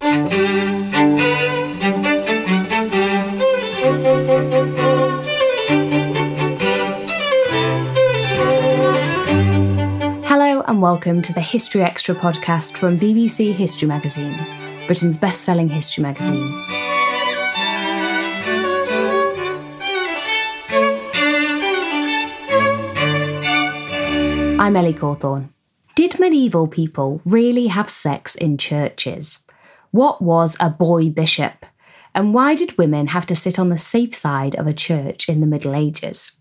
Hello, and welcome to the History Extra podcast from BBC History Magazine, Britain's best selling history magazine. I'm Ellie Cawthorne. Did medieval people really have sex in churches? What was a boy bishop? And why did women have to sit on the safe side of a church in the Middle Ages?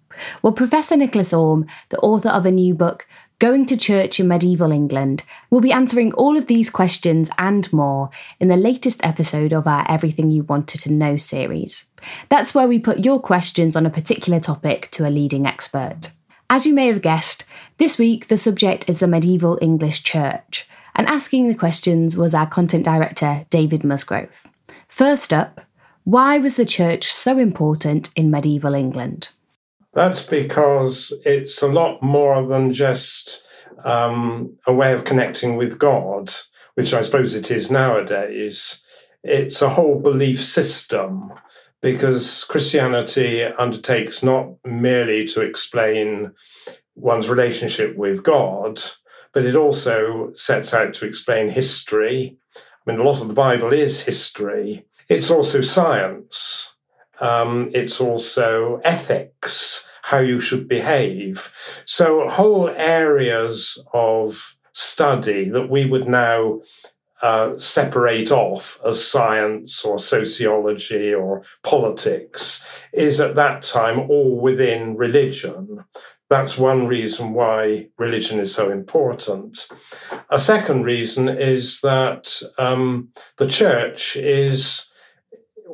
Well, Professor Nicholas Orme, the author of a new book, Going to Church in Medieval England, will be answering all of these questions and more in the latest episode of our Everything You Wanted to Know series. That's where we put your questions on a particular topic to a leading expert. As you may have guessed, this week the subject is the medieval English church, and asking the questions was our content director, David Musgrove. First up, why was the church so important in medieval England? That's because it's a lot more than just um, a way of connecting with God, which I suppose it is nowadays. It's a whole belief system because Christianity undertakes not merely to explain one's relationship with God, but it also sets out to explain history. I mean, a lot of the Bible is history. It's also science. Um, it's also ethics, how you should behave. So, whole areas of study that we would now uh, separate off as science or sociology or politics is at that time all within religion. That's one reason why religion is so important. A second reason is that um, the church is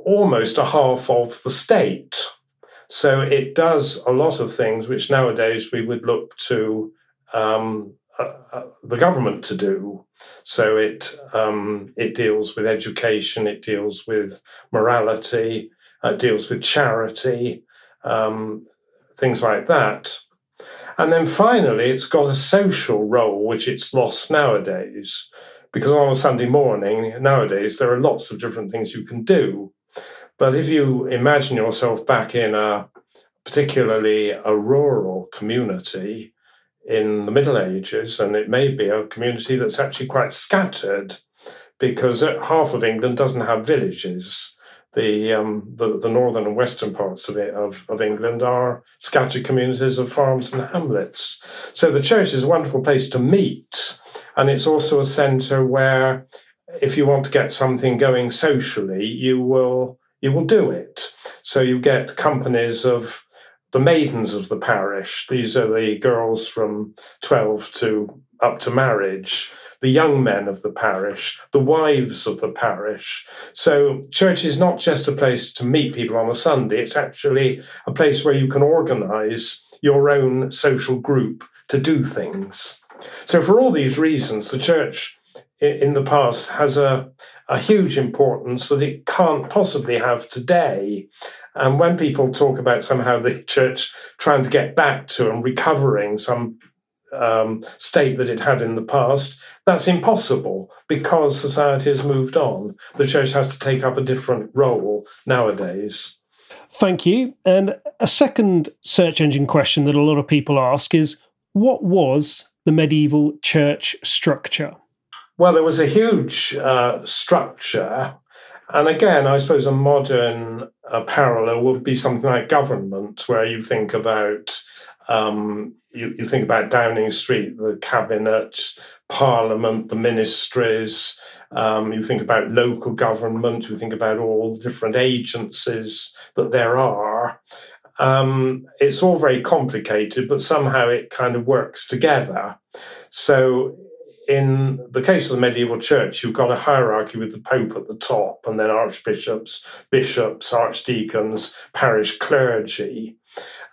almost a half of the state. So it does a lot of things which nowadays we would look to um, uh, uh, the government to do. So it um, it deals with education, it deals with morality, uh, it deals with charity, um, things like that. And then finally, it's got a social role which it's lost nowadays. Because on a Sunday morning, nowadays, there are lots of different things you can do. But if you imagine yourself back in a particularly a rural community in the Middle Ages, and it may be a community that's actually quite scattered because uh, half of England doesn't have villages the, um, the, the northern and western parts of it of, of England are scattered communities of farms and hamlets. So the church is a wonderful place to meet, and it's also a centre where, if you want to get something going socially, you will you will do it. So you get companies of the maidens of the parish. These are the girls from twelve to up to marriage the young men of the parish, the wives of the parish. So, church is not just a place to meet people on a Sunday, it's actually a place where you can organize your own social group to do things. So, for all these reasons, the church in the past has a, a huge importance that it can't possibly have today. And when people talk about somehow the church trying to get back to and recovering some um, state that it had in the past, that's impossible because society has moved on. The church has to take up a different role nowadays. Thank you. And a second search engine question that a lot of people ask is what was the medieval church structure? Well, there was a huge uh, structure. And again, I suppose a modern uh, parallel would be something like government, where you think about Um, you, you think about Downing Street, the cabinet, parliament, the ministries. Um, you think about local government. You think about all the different agencies that there are. Um, it's all very complicated, but somehow it kind of works together. So in the case of the medieval church, you've got a hierarchy with the Pope at the top, and then archbishops, bishops, archdeacons, parish clergy.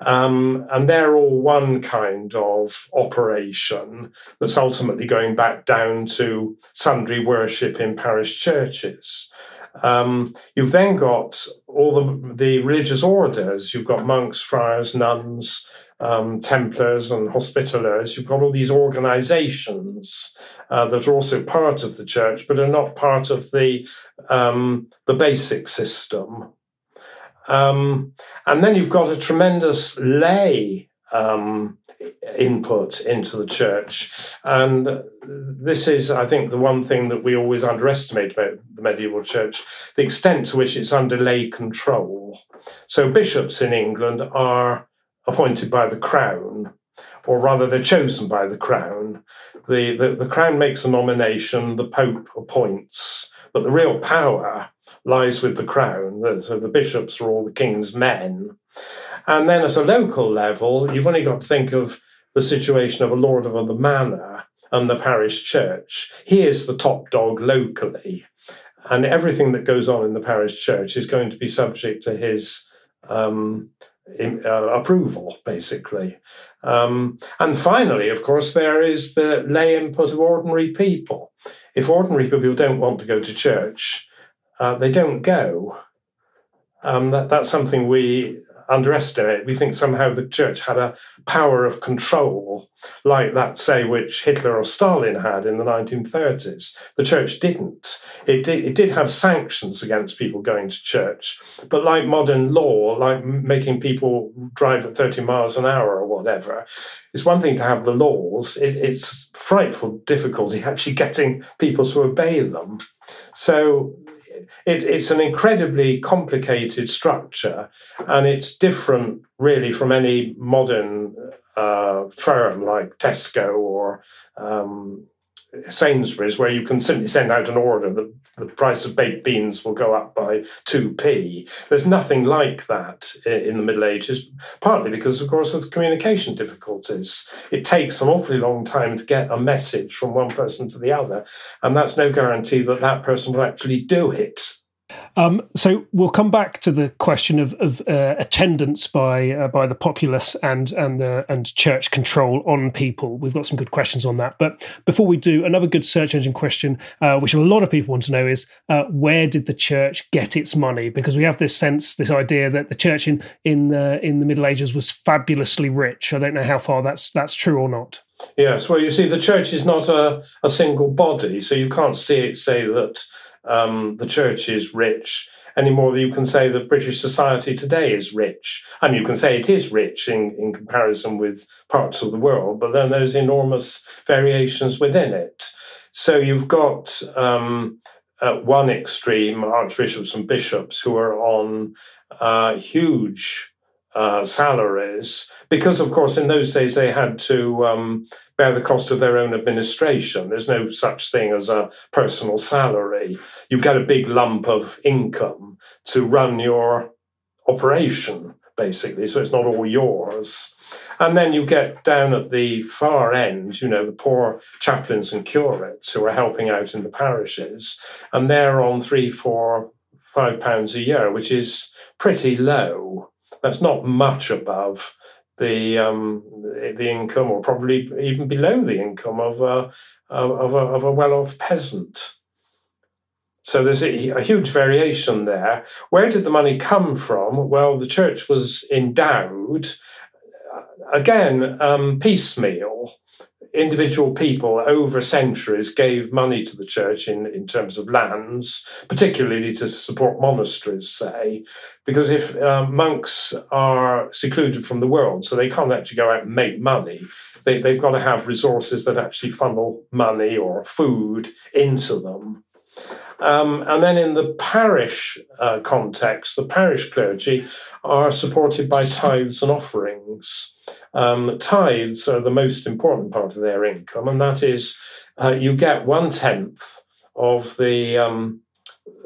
Um, and they're all one kind of operation that's ultimately going back down to sundry worship in parish churches. Um, you've then got all the, the religious orders. You've got monks, friars, nuns, um, Templars and Hospitallers. You've got all these organizations uh, that are also part of the church, but are not part of the, um, the basic system. Um, and then you've got a tremendous lay um, input into the church. And this is, I think, the one thing that we always underestimate about the medieval church the extent to which it's under lay control. So, bishops in England are appointed by the crown, or rather, they're chosen by the crown. The, the, the crown makes a nomination, the Pope appoints, but the real power lies with the crown. So the bishops are all the king's men. And then at a local level, you've only got to think of the situation of a lord of the manor and the parish church. He is the top dog locally. And everything that goes on in the parish church is going to be subject to his um, in, uh, approval, basically. Um, and finally, of course, there is the lay input of ordinary people. If ordinary people don't want to go to church, uh, they don't go. Um, that, that's something we underestimate. We think somehow the church had a power of control, like that, say, which Hitler or Stalin had in the 1930s. The church didn't. It did, it did have sanctions against people going to church, but like modern law, like making people drive at 30 miles an hour or whatever, it's one thing to have the laws, it, it's frightful difficulty actually getting people to obey them. So it, it's an incredibly complicated structure, and it's different really from any modern uh, firm like Tesco or um, Sainsbury's, where you can simply send out an order that the price of baked beans will go up by 2p. There's nothing like that in the Middle Ages, partly because, of course, of communication difficulties. It takes an awfully long time to get a message from one person to the other, and that's no guarantee that that person will actually do it. Um, so we'll come back to the question of, of uh, attendance by uh, by the populace and and uh, and church control on people. We've got some good questions on that. But before we do, another good search engine question, uh, which a lot of people want to know, is uh, where did the church get its money? Because we have this sense, this idea that the church in in in the Middle Ages was fabulously rich. I don't know how far that's that's true or not. Yes, well, you see, the church is not a, a single body, so you can't see it say that um, the church is rich any more than you can say that British society today is rich. I mean, you can say it is rich in, in comparison with parts of the world, but then there's enormous variations within it. So you've got um, at one extreme archbishops and bishops who are on uh, huge uh, salaries because, of course, in those days they had to um, bear the cost of their own administration. There's no such thing as a personal salary. You get a big lump of income to run your operation, basically, so it's not all yours. And then you get down at the far end, you know, the poor chaplains and curates who are helping out in the parishes, and they're on three, four, five pounds a year, which is pretty low. That's not much above the um, the income, or probably even below the income of a of a, of a well off peasant. So there's a, a, huge variation there. Where did the money come from? Well, the church was endowed uh, again um, piecemeal individual people over centuries gave money to the church in, in terms of lands, particularly to support monasteries, say, because if um, monks are secluded from the world, so they can't actually go out and make money, they, they've got to have resources that actually funnel money or food into them. Um, and then in the parish uh, context, the parish clergy are supported by tithes and offerings. Um, tithes are the most important part of their income, and that is uh, you get one tenth of the um,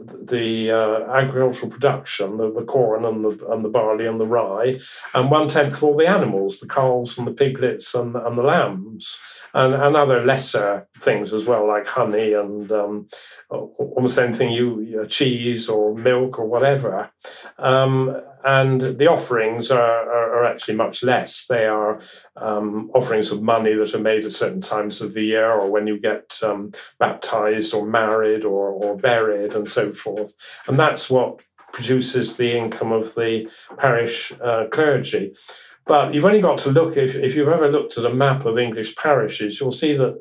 the uh, agricultural production, the, the corn and the and the barley and the rye, and one tenth of all the animals, the calves and the piglets and, and the lambs, and, and other lesser things as well, like honey and um, almost anything you, you cheese or milk or whatever. Um, and the offerings are, are, are, actually much less. They are um, offerings of money that are made at certain times of the year, or when you get um, baptized or married or, or buried, and so forth. And that's what produces the income of the parish uh, clergy. But you've only got to look, if, if you've ever looked at a map of English parishes, you'll see that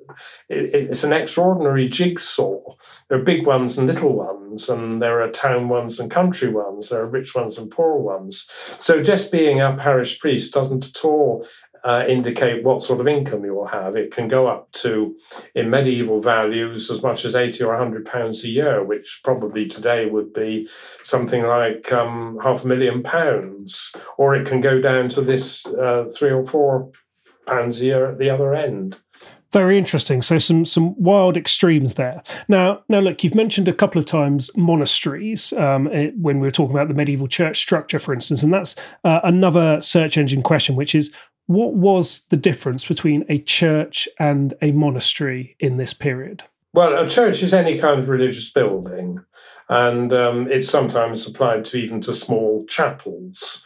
it, it's an extraordinary jigsaw. There are big ones and little ones, and there are town ones and country ones, there are rich ones and poor ones. So just being a parish priest doesn't at all uh, indicate what sort of income you will have. It can go up to, in medieval values, as much as 80 or 100 pounds a year, which probably today would be something like um, half a million pounds. Or it can go down to this uh, three or four pounds a year at the other end. Very interesting. So some some wild extremes there. Now, now look, you've mentioned a couple of times monasteries um, it, when we were talking about the medieval church structure, for instance, and that's uh, another search engine question, which is what was the difference between a church and a monastery in this period? Well, a church is any kind of religious building, and um, it's sometimes applied to even to small chapels.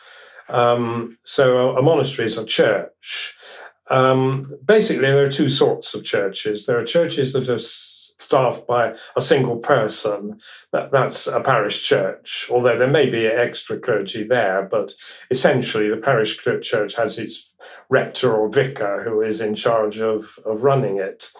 Um, so a, a, monastery is a church. Um, basically, there are two sorts of churches. There are churches that are staffed by a single person, that, that's a parish church, although there may be extra clergy there, but essentially the parish church has its rector or vicar who is in charge of, of running it.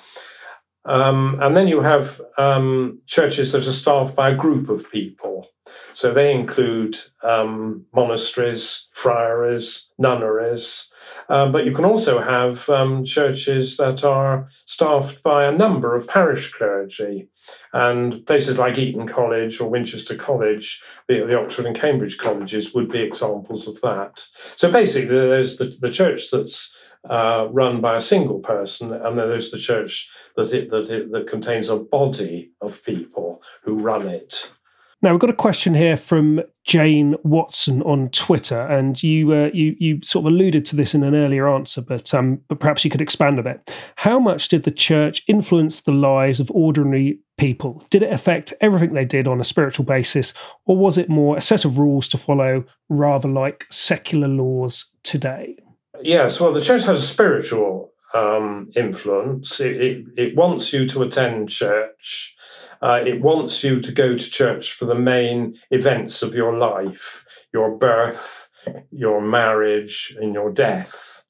Um, and then you have um, churches that are staffed by a group of people. So they include um, monasteries, friaries, nunneries. Uh, but you can also have um, churches that are staffed by a number of parish clergy. And places like Eton College or Winchester College, the, the Oxford and Cambridge colleges would be examples of that. So basically, there's the, the church that's uh, run by a single person, and then there's the church that it, that it, that contains a body of people who run it. Now we've got a question here from Jane Watson on Twitter, and you uh, you you sort of alluded to this in an earlier answer, but um, but perhaps you could expand a bit. How much did the church influence the lives of ordinary people? Did it affect everything they did on a spiritual basis, or was it more a set of rules to follow, rather like secular laws today? Yes, well, the church has a spiritual um, influence. It, it, it, wants you to attend church. Uh, it wants you to go to church for the main events of your life your birth, your marriage, and your death.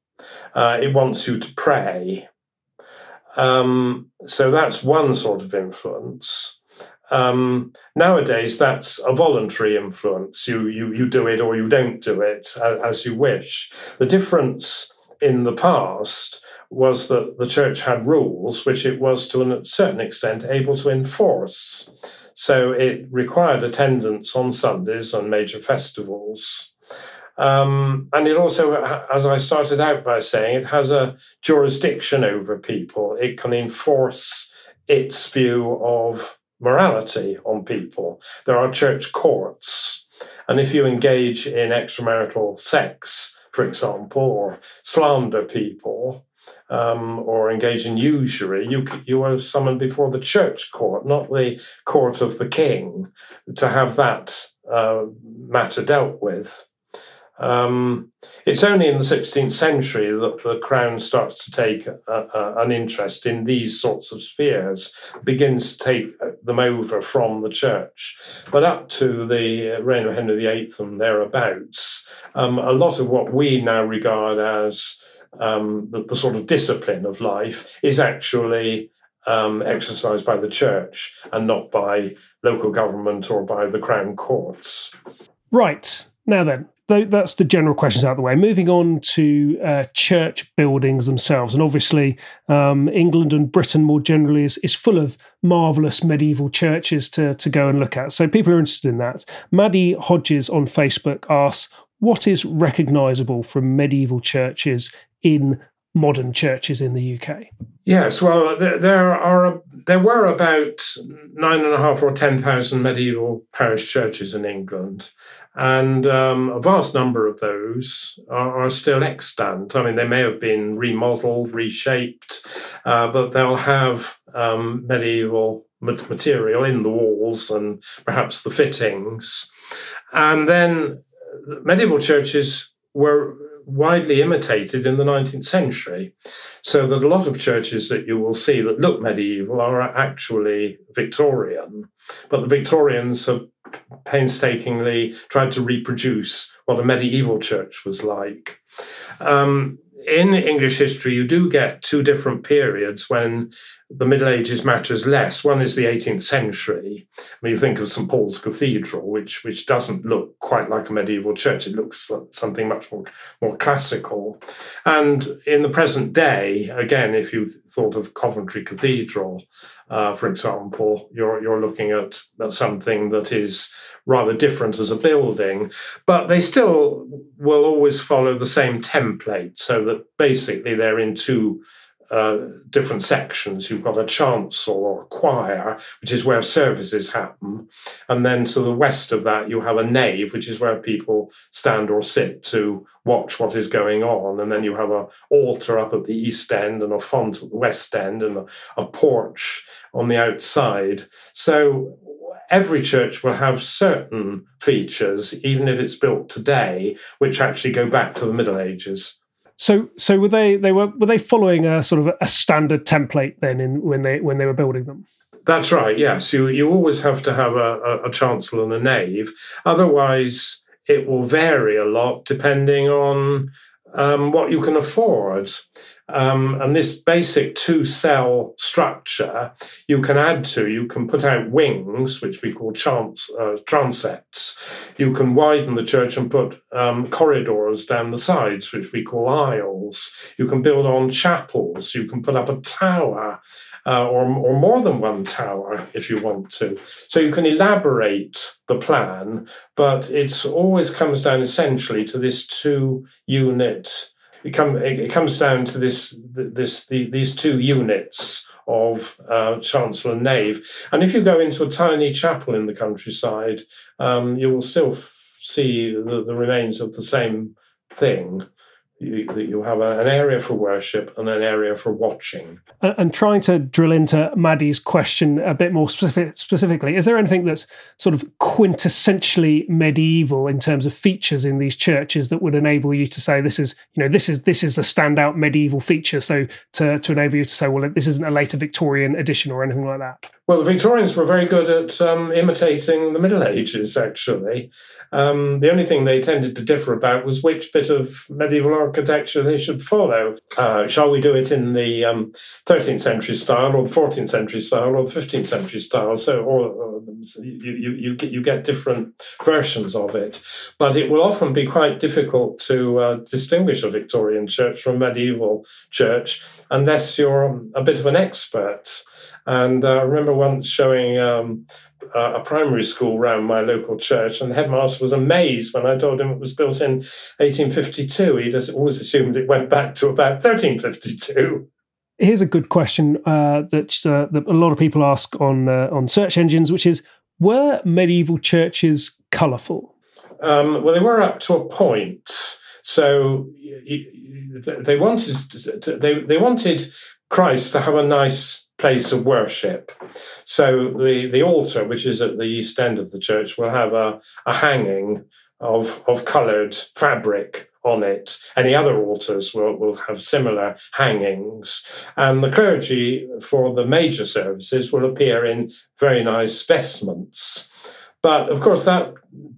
Uh, it wants you to pray. Um, so that's one sort of influence. Um, nowadays, that's a voluntary influence. You, you, you do it or you don't do it as you wish. The difference in the past was that the church had rules which it was to a certain extent able to enforce. So it required attendance on Sundays and major festivals. Um, and it also, as I started out by saying, it has a jurisdiction over people. It can enforce its view of morality on people. There are church courts. And if you engage in extramarital sex, for example, or slander people, um, or engage in usury, you you are summoned before the church court, not the court of the king, to have that uh, matter dealt with. Um, it's only in the 16th century that the crown starts to take a, a, an interest in these sorts of spheres, begins to take them over from the church. But up to the reign of Henry VIII and thereabouts, um, a lot of what we now regard as um, the, the, sort of discipline of life is actually um, exercised by the church and not by local government or by the crown courts. Right. Now then, that's the general questions out of the way. Moving on to uh, church buildings themselves, and obviously um, England and Britain more generally is, is full of marvelous medieval churches to to go and look at. So people are interested in that. Maddie Hodges on Facebook asks, "What is recognisable from medieval churches in modern churches in the UK? Yes, well, there are there were about nine and a half or ten thousand medieval parish churches in England, and um, a vast number of those are, are, still extant. I mean, they may have been remodeled, reshaped, uh, but they'll have um, medieval material in the walls and perhaps the fittings, and then medieval churches were widely imitated in the 19th century. So that a lot of churches that you will see that look medieval are actually Victorian, but the Victorians have painstakingly tried to reproduce what a medieval church was like. Um, in English history, you do get two different periods when the Middle Ages matters less. One is the 18th century. When you think of St Paul's Cathedral, which which doesn't look quite like a medieval church. It looks like something much more more classical. And in the present day, again, if you thought of Coventry Cathedral, uh, for example, you're you're looking at, at something that is rather different as a building, but they still will always follow the same template, so that basically they're in two uh, different sections. You've got a chancel or a choir, which is where services happen. And then to the west of that, you have a nave, which is where people stand or sit to watch what is going on. And then you have an altar up at the east end and a font at the west end and a, a porch on the outside. So every church will have certain features, even if it's built today, which actually go back to the Middle Ages. So, so were they? They were were they following a sort of a standard template then in when they when they were building them? That's right. Yes, you you always have to have a, a, a chancel and a nave. Otherwise, it will vary a lot depending on um, what you can afford. Um, and this basic two cell structure you can add to, you can put out wings, which we call chance, uh, transepts. You can widen the church and put um, corridors down the sides, which we call aisles. You can build on chapels. You can put up a tower uh, or, or more than one tower if you want to. So you can elaborate the plan, but it always comes down essentially to this two unit it, come, it comes down to this, this, the, these two units of uh, chancel and nave. And if you go into a tiny chapel in the countryside, um, you will still see the, the remains of the same thing you, you have a, an area for worship and an area for watching. And, and, trying to drill into Maddie's question a bit more specific, specifically, is there anything that's sort of quintessentially medieval in terms of features in these churches that would enable you to say this is, you know, this is this is a standout medieval feature? So to to enable you to say, well, this isn't a later Victorian edition or anything like that. Well, the Victorians were very good at um, imitating the Middle Ages, actually. Um, the only thing they tended to differ about was which bit of medieval architecture they should follow. Uh, shall we do it in the um, 13th century style, or the 14th century style, or the 15th century style? So, or, or you, you, you, get, you get different versions of it. But it will often be quite difficult to uh, distinguish a Victorian church from a medieval church unless you're a bit of an expert. And uh, I remember once showing um, a primary school around my local church, and the headmaster was amazed when I told him it was built in 1852. He just always assumed it went back to about 1352. Here's a good question uh, that, uh, that a lot of people ask on uh, on search engines, which is: Were medieval churches colourful? Um, well, they were up to a point. So they wanted to, they they wanted Christ to have a nice place of worship. So the, the altar, which is at the east end of the church, will have a, a hanging of, of coloured fabric on it. Any other altars will, will have similar hangings. And the clergy for the major services will appear in very nice vestments. But of course, that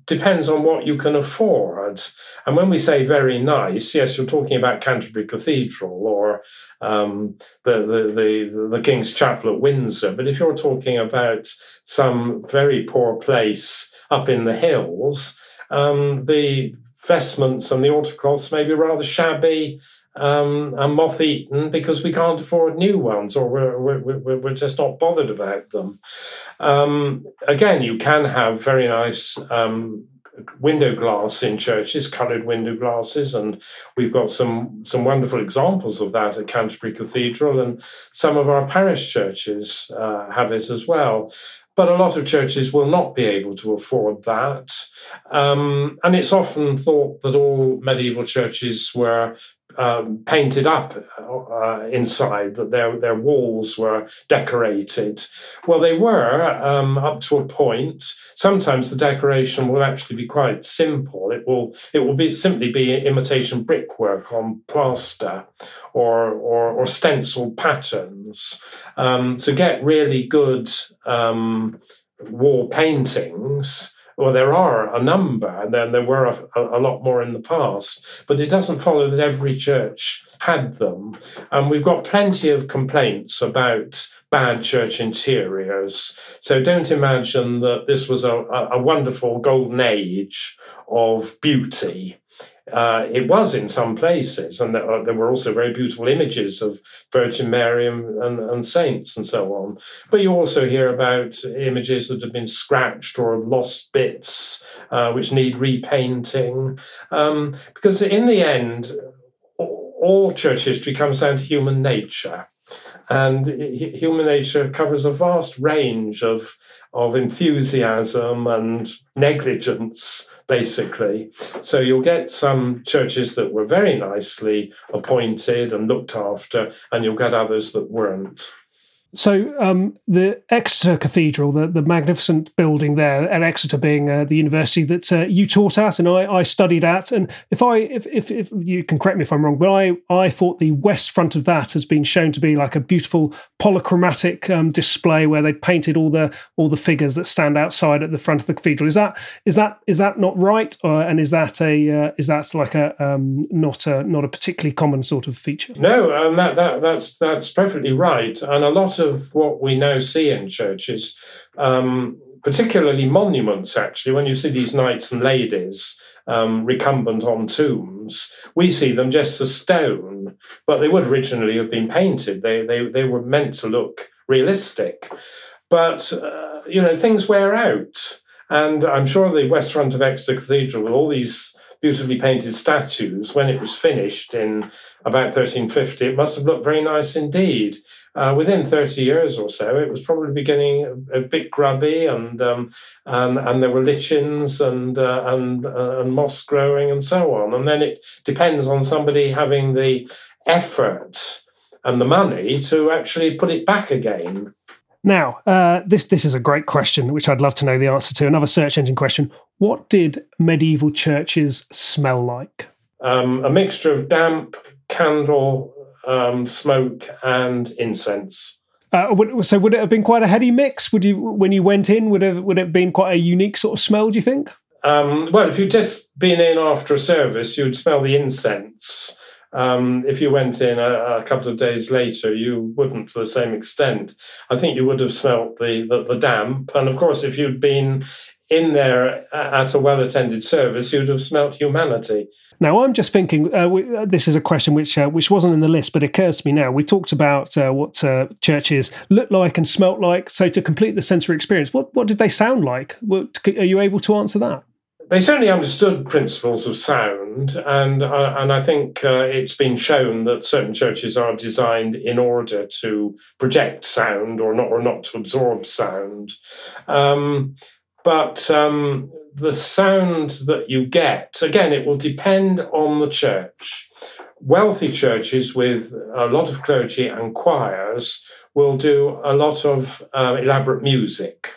depends on what you can afford. And when we say very nice, yes, you're talking about Canterbury Cathedral or um, the, the, the, the King's Chapel at Windsor. But if you're talking about some very poor place up in the hills, um, the vestments and the altar cloths may be rather shabby um, and moth eaten because we can't afford new ones or we're, we're, we're just not bothered about them. Um, again, you can have very nice um, window glass in churches, coloured window glasses, and we've got some some wonderful examples of that at Canterbury Cathedral, and some of our parish churches uh, have it as well. But a lot of churches will not be able to afford that. Um, and it's often thought that all medieval churches were um, painted up uh, inside, that their, their walls were decorated. Well, they were um, up to a point. Sometimes the decoration will actually be quite simple. It will it will be simply be imitation brickwork on plaster or or, or stenciled patterns. Um, to get really good um, wall paintings well, there are a number, and then there were a, a, lot more in the past, but it doesn't follow that every church had them. And we've got plenty of complaints about bad church interiors. So don't imagine that this was a, a wonderful golden age of beauty. Uh, it was in some places, and there, there, were also very beautiful images of Virgin Mary and, and, and, saints and so on. But you also hear about images that have been scratched or have lost bits, uh, which need repainting. Um, because in the end, all church history comes down to human nature. And human nature covers a vast range of, of enthusiasm and negligence basically. So you'll get some churches that were very nicely appointed and looked after, and you'll get others that weren't. So um, the Exeter Cathedral, the, the magnificent building there, and Exeter being uh, the university that uh, you taught at and I, I, studied at, and if I if, if, if you can correct me if I'm wrong, but I I thought the west front of that has been shown to be like a beautiful polychromatic um, display where they painted all the all the figures that stand outside at the front of the cathedral. Is that is that is that not right, or, and is that a uh, is that like a um, not a not a particularly common sort of feature? No, and that, that that's that's perfectly right, and a lot of what we now see in churches, um, particularly monuments, actually, when you see these knights and ladies um, recumbent on tombs, we see them just as stone, but they would originally have been painted. They, they, they were meant to look realistic. But, uh, you know, things wear out. And I'm sure the west front of Exeter Cathedral, with all these beautifully painted statues, when it was finished in about 1350, it must have looked very nice indeed. Uh, within 30 years or so, it was probably beginning a, a bit grubby, and um, and, and there were lichens and uh, and uh, and moss growing and so on. And then it depends on somebody having the effort and the money to actually put it back again. Now, uh, this this is a great question, which I'd love to know the answer to. Another search engine question: What did medieval churches smell like? Um, a mixture of damp, candle, um, smoke, and incense. Uh, so would it have been quite a heady mix? Would you, when you went in, would it would it have been quite a unique sort of smell? Do you think? Um, well, if you'd just been in after a service, you'd smell the incense. Um, if you went in a, a, couple of days later, you wouldn't to the same extent. I think you would have smelt the, the, the damp, and of course, if you'd been in there at a well attended service, you'd have smelt humanity. Now, I'm just thinking. Uh, we, uh, this is a question which uh, which wasn't in the list, but occurs to me now. We talked about uh, what uh, churches look like and smelt like. So, to complete the sensory experience, what what did they sound like? What, are you able to answer that? They certainly understood principles of sound, and uh, and I think it's been shown that certain churches are designed in order to project sound or not or not to absorb sound. Um, but um, the sound that you get, again, it will depend on the church. Wealthy churches with a lot of clergy and choirs will do a lot of uh, elaborate music.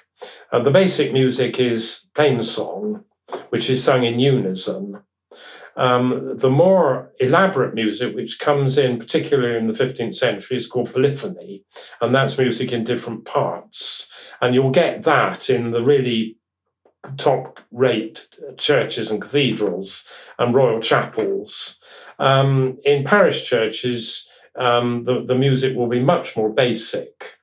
Uh, the basic music is plain song, which is sung in unison. Um, the more elaborate music, which comes in particularly in the 15th century, is called polyphony, and that's music in different parts. And you'll get that in the really top rate churches and cathedrals and royal chapels. Um, in parish churches, um, the, the music will be much more basic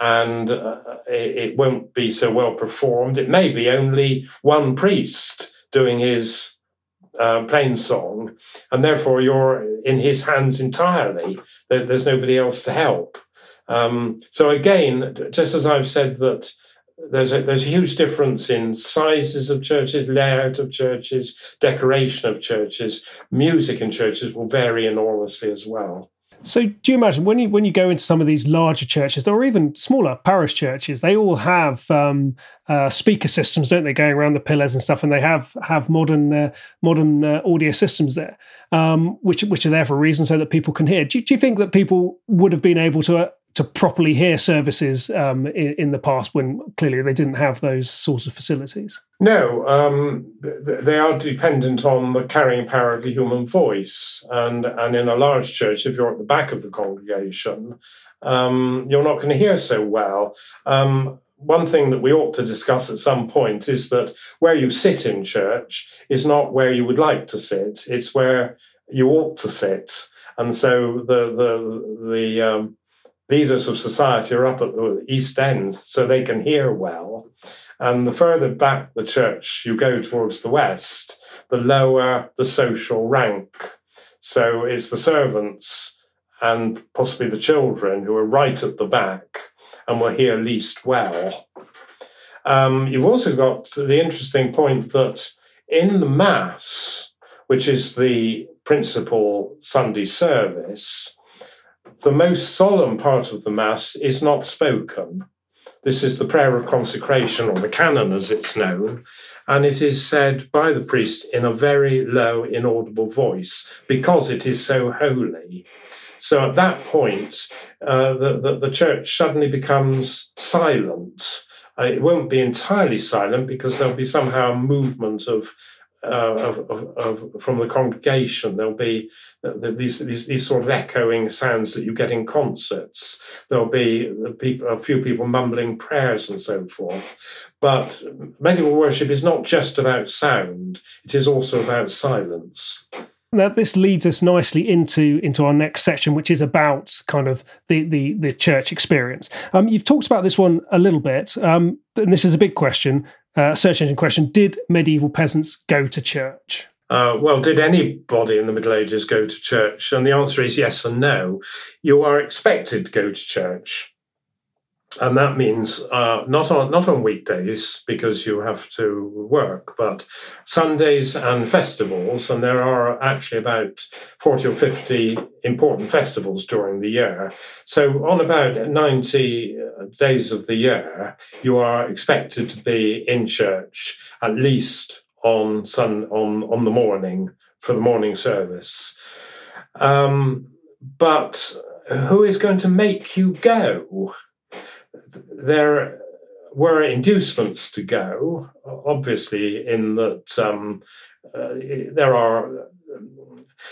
and uh, it, it, won't be so well performed. It may be only one priest doing his uh, plain song, and therefore you're in his hands entirely. There's nobody else to help. Um, so again, just as I've said that there's a, there's a huge difference in sizes of churches, layout of churches, decoration of churches, music in churches will vary enormously as well. So, do you imagine when you when you go into some of these larger churches, or even smaller parish churches, they all have um, uh, speaker systems, don't they, going around the pillars and stuff, and they have have modern uh, modern uh, audio systems there, um, which which are there for a reason, so that people can hear. Do, do you think that people would have been able to to properly hear services um, in, in, the past when clearly they didn't have those sorts of facilities? No, um, they are dependent on the carrying power of the human voice. And, and in a large church, if you're at the back of the congregation, um, you're not going to hear so well. Um, one thing that we ought to discuss at some point is that where you sit in church is not where you would like to sit, it's where you ought to sit. And so the, the, the, um, leaders of society are up at the East End so they can hear well. And the further back the church you go towards the west, the lower the social rank. So it's the servants and possibly the children who are right at the back and will hear least well. Um, you've also got the interesting point that in the Mass, which is the principal Sunday service, the most solemn part of the Mass is not spoken. This is the prayer of consecration, or the canon as it's known, and it is said by the priest in a very low, inaudible voice because it is so holy. So at that point, uh, the, the, the, church suddenly becomes silent. Uh, it won't be entirely silent because there'll be somehow a movement of uh, of, of, of, from the congregation. There'll be uh, these, these, these sort of echoing sounds that you get in concerts. There'll be people, a few people mumbling prayers and so forth. But medieval worship is not just about sound; it is also about silence. Now, this leads us nicely into into our next section, which is about kind of the the, the church experience. Um, you've talked about this one a little bit, um, and this is a big question uh, search engine question Did medieval peasants go to church? Uh, well, did anybody in the Middle Ages go to church? And the answer is yes and no. You are expected to go to church and that means uh, not on not on weekdays because you have to work, but Sundays and festivals, and there are actually about forty or fifty important festivals during the year. So on about ninety uh, days of the year, you are expected to be in church at least on sun on on the morning for the morning service. Um, but who is going to make you go? There were inducements to go, obviously, in that um, uh, there are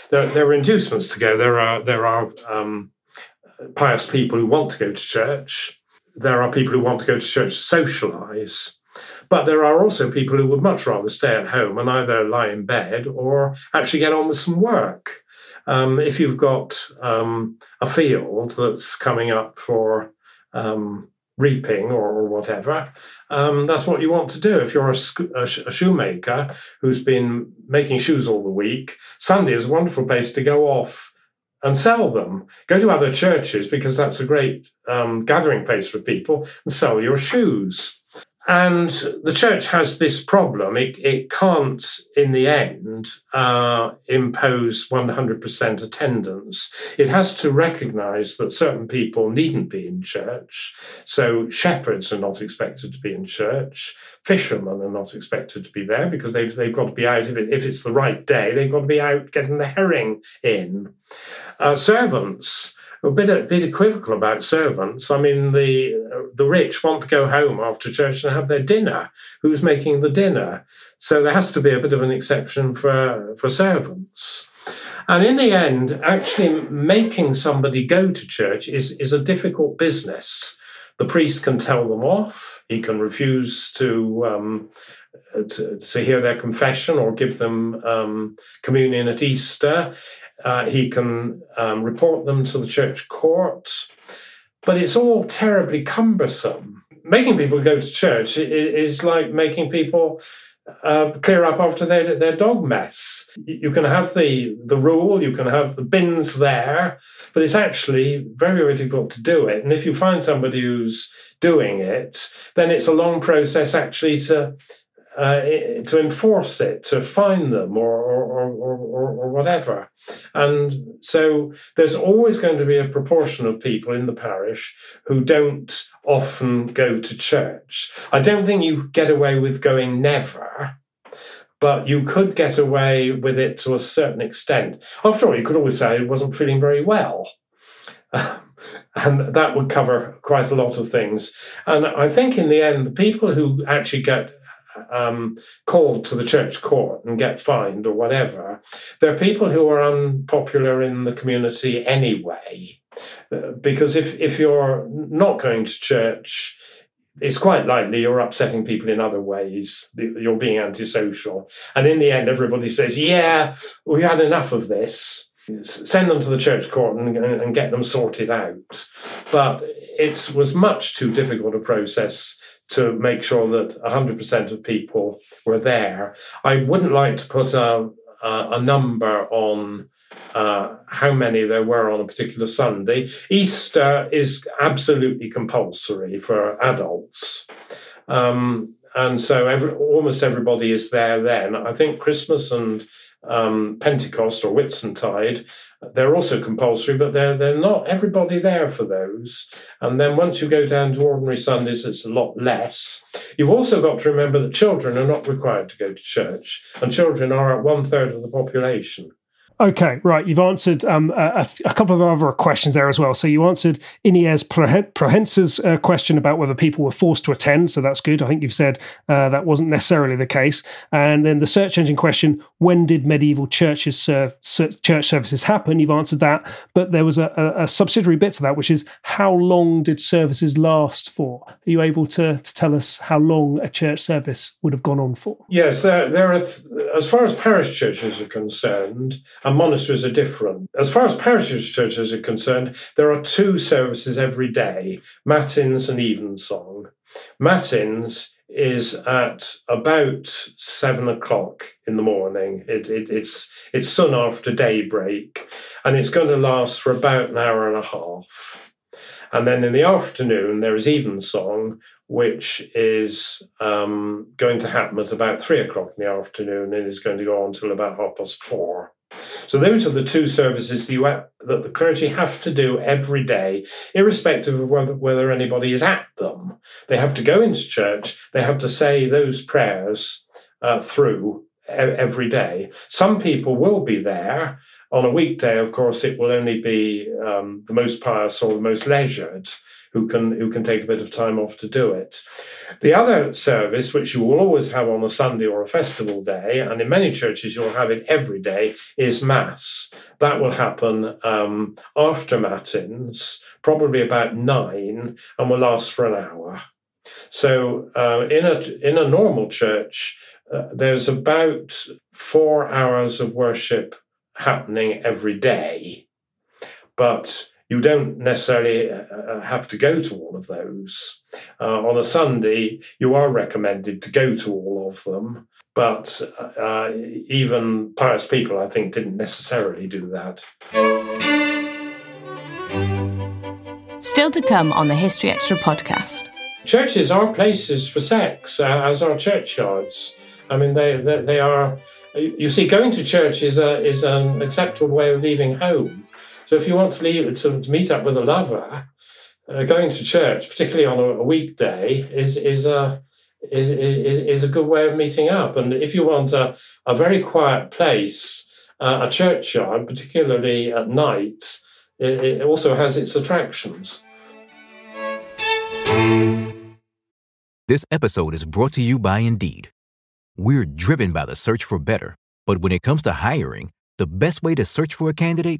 there, there are inducements to go. There are there are um, pious people who want to go to church. There are people who want to go to church to socialise. But there are also people who would much rather stay at home and either lie in bed or actually get on with some work. Um, if you've got um, a field that's coming up for um, reaping or, whatever. Um, that's what you want to do. If you're a, a, a, shoemaker who's been making shoes all the week, Sunday is a wonderful place to go off and sell them. Go to other churches because that's a great um, gathering place for people and sell your shoes. And the church has this problem. It, it can't, in the end, uh, impose 100% attendance. It has to recognize that certain people needn't be in church. So shepherds are not expected to be in church. Fishermen are not expected to be there because they've, they've got to be out. If, it, if it's the right day, they've got to be out getting the herring in. Uh, servants a bit a bit equivocal about servants. I mean, the the rich want to go home after church and have their dinner. Who's making the dinner? So there has to be a bit of an exception for for servants. And in the end, actually making somebody go to church is is a difficult business. The priest can tell them off. He can refuse to. Um, to, to, hear their confession or give them um, communion at Easter. Uh, he can um, report them to the church court, but it's all terribly cumbersome. Making people go to church is like making people uh, clear up after their their dog mess. You can have the the rule, you can have the bins there, but it's actually very very difficult to do it. And if you find somebody who's doing it, then it's a long process actually to uh, to enforce it, to fine them, or or, or, or, or whatever. And so there's always going to be a proportion of people in the parish who don't often go to church. I don't think you get away with going never. But you could get away with it to a certain extent. After all, you could always say it wasn't feeling very well. and that would cover quite a lot of things. And I think in the end, the people who actually get um, called to the church court and get fined or whatever, they're people who are unpopular in the community anyway. Uh, because if, if you're not going to church, it's quite likely you're upsetting people in other ways. You're being antisocial. And in the end, everybody says, Yeah, we had enough of this. Send them to the church court and, and get them sorted out. But it was much too difficult a process to make sure that 100% of people were there. I wouldn't like to put a, a, a number on uh, how many there were on a particular Sunday. Easter is absolutely compulsory for adults. Um, and so every, almost everybody is there then. I think Christmas and um, Pentecost or Whitsuntide, they're also compulsory, but they're they're not everybody there for those. And then once you go down to ordinary Sundays, it's a lot less. You've also got to remember that children are not required to go to church, and children are at one third of the population. Okay, right. You've answered um, a, a, couple of other questions there as well. So you answered Inez Prohensa's uh, question about whether people were forced to attend. So that's good. I think you've said uh, that wasn't necessarily the case. And then the search engine question: When did medieval churches serve church services happen? You've answered that, but there was a, a, subsidiary bit to that, which is how long did services last for? Are you able to, to tell us how long a church service would have gone on for? Yes, there, there are. Th- as far as parish churches are concerned and monasteries are different. As far as parish churches are concerned, there are two services every day Matins and Evensong. Matins is at about seven o'clock in the morning. It, it, it's it's soon after daybreak, and it's going to last for about an hour and a half. And then in the afternoon, there is evensong, which is um, going to happen at about three o'clock in the afternoon and is going to go on until about half past four. So those are the two services that, that the clergy have to do every day, irrespective of whether, whether anybody is at them. They have to go into church, they have to say those prayers uh, through every day. Some people will be there. On a weekday, of course, it will only be um, the most pious or the most leisured who can who can take a bit of time off to do it. The other service, which you will always have on a Sunday or a festival day, and in many churches you'll have it every day, is Mass. That will happen um, after Matins, probably about nine, and will last for an hour. So uh, in a in a normal church, uh, there's about four hours of worship happening every day, but you don't necessarily uh, uh, have to go to all of those. Uh, on a Sunday, you are recommended to go to all of them, but uh, even pious people, I think, didn't necessarily do that. Still to come on the History Extra podcast. Churches are places for sex, uh, as are churchyards. I mean, they, they, they are. You see, going to church is a is an acceptable way of leaving home. So if you want to leave to, to meet up with a lover, uh, going to church, particularly on a, a weekday, is is a is, is, a good way of meeting up. And if you want a, a very quiet place, uh, a churchyard, particularly at night, it, it also has its attractions. This episode is brought to you by Indeed. We're driven by the search for better, but when it comes to hiring, the best way to search for a candidate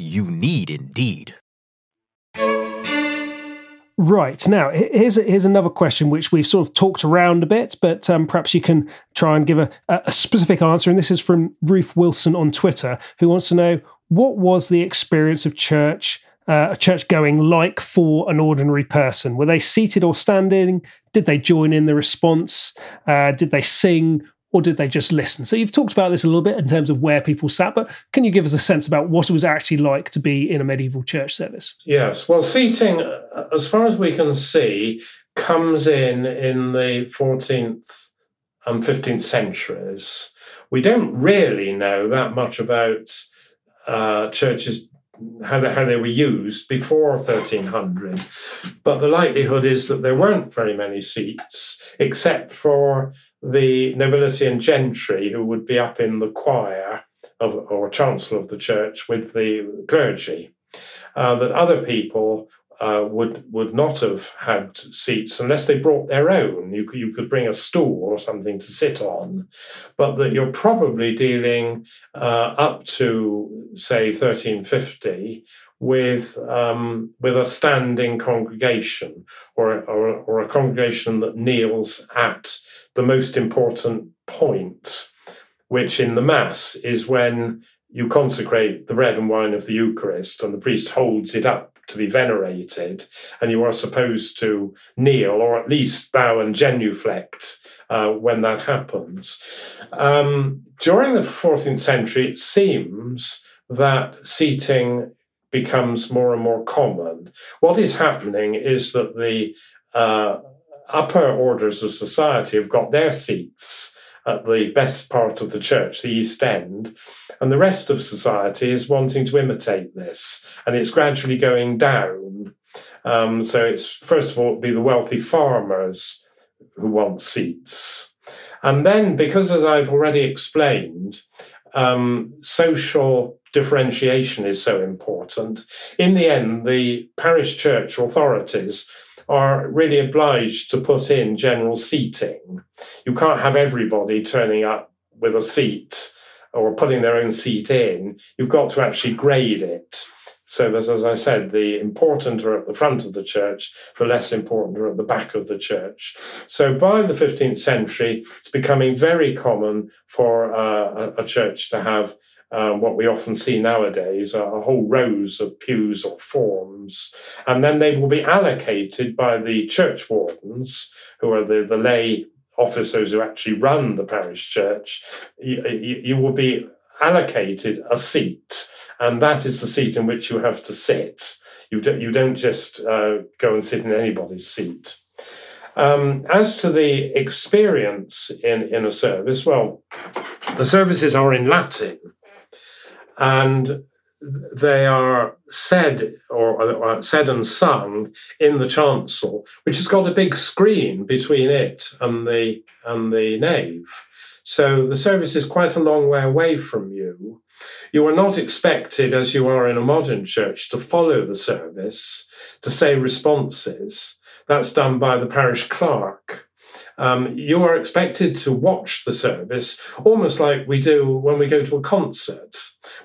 You need Indeed. Right now, here's here's another question which we've sort of talked around a bit, but um, perhaps you can try and give a, a specific answer. And this is from Ruth Wilson on Twitter, who wants to know what was the experience of church uh, church going like for an ordinary person? Were they seated or standing? Did they join in the response? Uh, did they sing? Or did they just listen? So you've talked about this a little bit in terms of where people sat, but can you give us a sense about what it was actually like to be in a medieval church service? Yes. Well, seating, as far as we can see, comes in in the 14th and 15th centuries. We don't really know that much about uh, churches how they, how they were used before 1300. But the likelihood is that there weren't very many seats, except for the nobility and gentry who would be up in the choir of, or chancel of the church with the clergy. Uh, that other people uh, would would not have had seats unless they brought their own. You could, you could bring a stool or something to sit on, but that you're probably dealing uh, up to say 1350 with um, with a standing congregation or, or or a congregation that kneels at the most important point, which in the mass is when you consecrate the bread and wine of the Eucharist, and the priest holds it up to be venerated, and you are supposed to kneel or at least bow and genuflect uh, when that happens. Um, during the 14th century, it seems that seating becomes more and more common. What is happening is that the uh, upper orders of society have got their seats at the best part of the church, the East End, and the rest of society is wanting to imitate this, and it's gradually going down. Um, so it's first of all be the wealthy farmers who want seats, and then because, as I've already explained, um, social differentiation is so important. In the end, the parish church authorities are really obliged to put in general seating. You can't have everybody turning up with a seat or putting their own seat in. You've got to actually grade it. So that, as I said, the important are at the front of the church, the less important are at the back of the church. So by the 15th century, it's becoming very common for uh, a, a church to have um, what we often see nowadays are whole rows of pews or forms. And then they will be allocated by the church wardens, who are the, the lay officers who actually run the parish church. You, you, you will be allocated a seat, and that is the seat in which you have to sit. You, do, you don't just uh, go and sit in anybody's seat. Um, as to the experience in, in a service, well, the services are in Latin and they are said or, or, said and sung in the chancel, which has got a big screen between it and the and the nave. So the service is quite a long way away from you. You are not expected, as you are in a modern church, to follow the service, to say responses. That's done by the parish clerk. Um, you are expected to watch the service almost like we do when we go to a concert.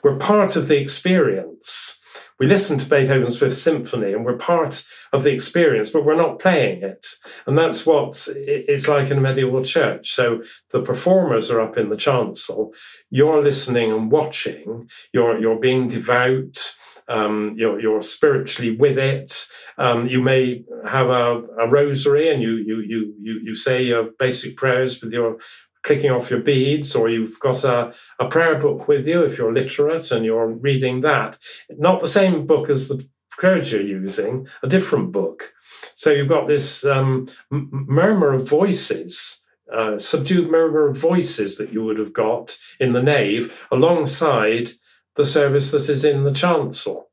We're part of the experience. We listen to Beethoven's Fifth Symphony and we're part of the experience, but we're not playing it. And that's what it's like in a medieval church. So the performers are up in the chancel. You're listening and watching. You're, you're being devout. Um, you're, you're spiritually with it. Um, you may have a, a, rosary and you, you, you, you, you say your basic prayers with your clicking off your beads, or you've got a, a prayer book with you if you're literate and you're reading that. Not the same book as the clergy are using, a different book. So you've got this um, murmur of voices. Uh, subdued murmur of voices that you would have got in the nave alongside the service that is in the chancel.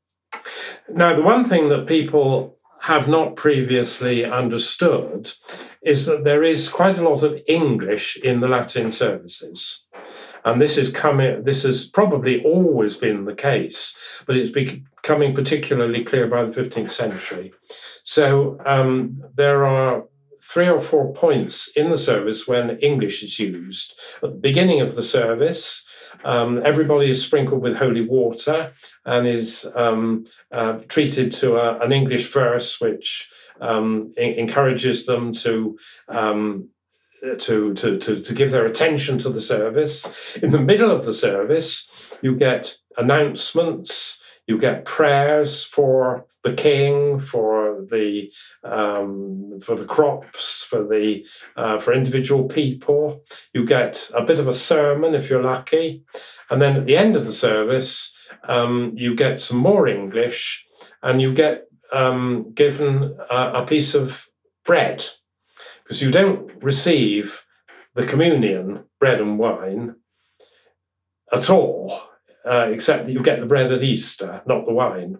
Now, the one thing that people have not previously understood is that there is quite a lot of English in the Latin services. And this is coming, this has probably always been the case, but it's becoming particularly clear by the 15th century. So um, there are three or four points in the service when English is used. At the beginning of the service, um, everybody is sprinkled with holy water and is um, uh, treated to a, an English verse which um, encourages them to um, to, to, to, to give their attention to the service. In the middle of the service, you get announcements, you get prayers for the king, for the um, for the crops, for the uh, for individual people. You get a bit of a sermon if you're lucky, and then at the end of the service, um, you get some more English, and you get um, given a, a piece of bread. Because you don't receive the communion, bread and wine, at all, uh, except that you get the bread at Easter, not the wine.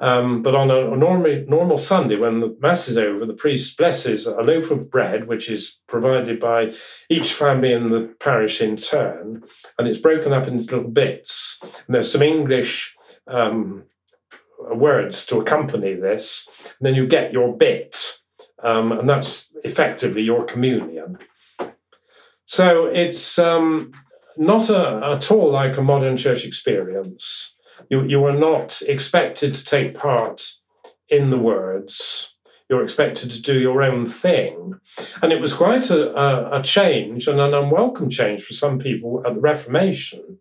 Um, but on a, a normal, normal Sunday, when the Mass is over, the priest blesses a loaf of bread, which is provided by each family in the parish in turn, and it's broken up into little bits. And there's some English um, words to accompany this, and then you get your bit. Um, and that's effectively your communion. So it's um, not a, at all like a modern church experience. You, you are not expected to take part in the words. You're expected to do your own thing. And it was quite a, a, a change and an unwelcome change for some people at the Reformation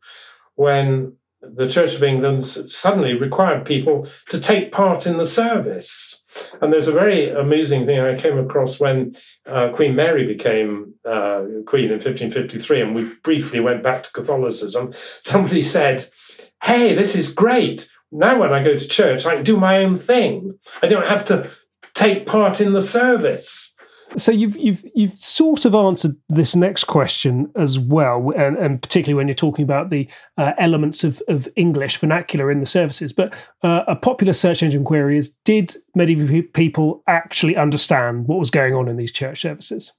when the Church of England suddenly required people to take part in the service. And there's a very amusing thing I came across when uh, Queen Mary became uh, Queen in 1553, and we briefly went back to Catholicism. Somebody said, Hey, this is great. Now, when I go to church, I can do my own thing. I don't have to take part in the service. So you've you've you've sort of answered this next question as well, and, and particularly when you're talking about the uh, elements of, of English vernacular in the services. But uh, a popular search engine query is: Did medieval people actually understand what was going on in these church services?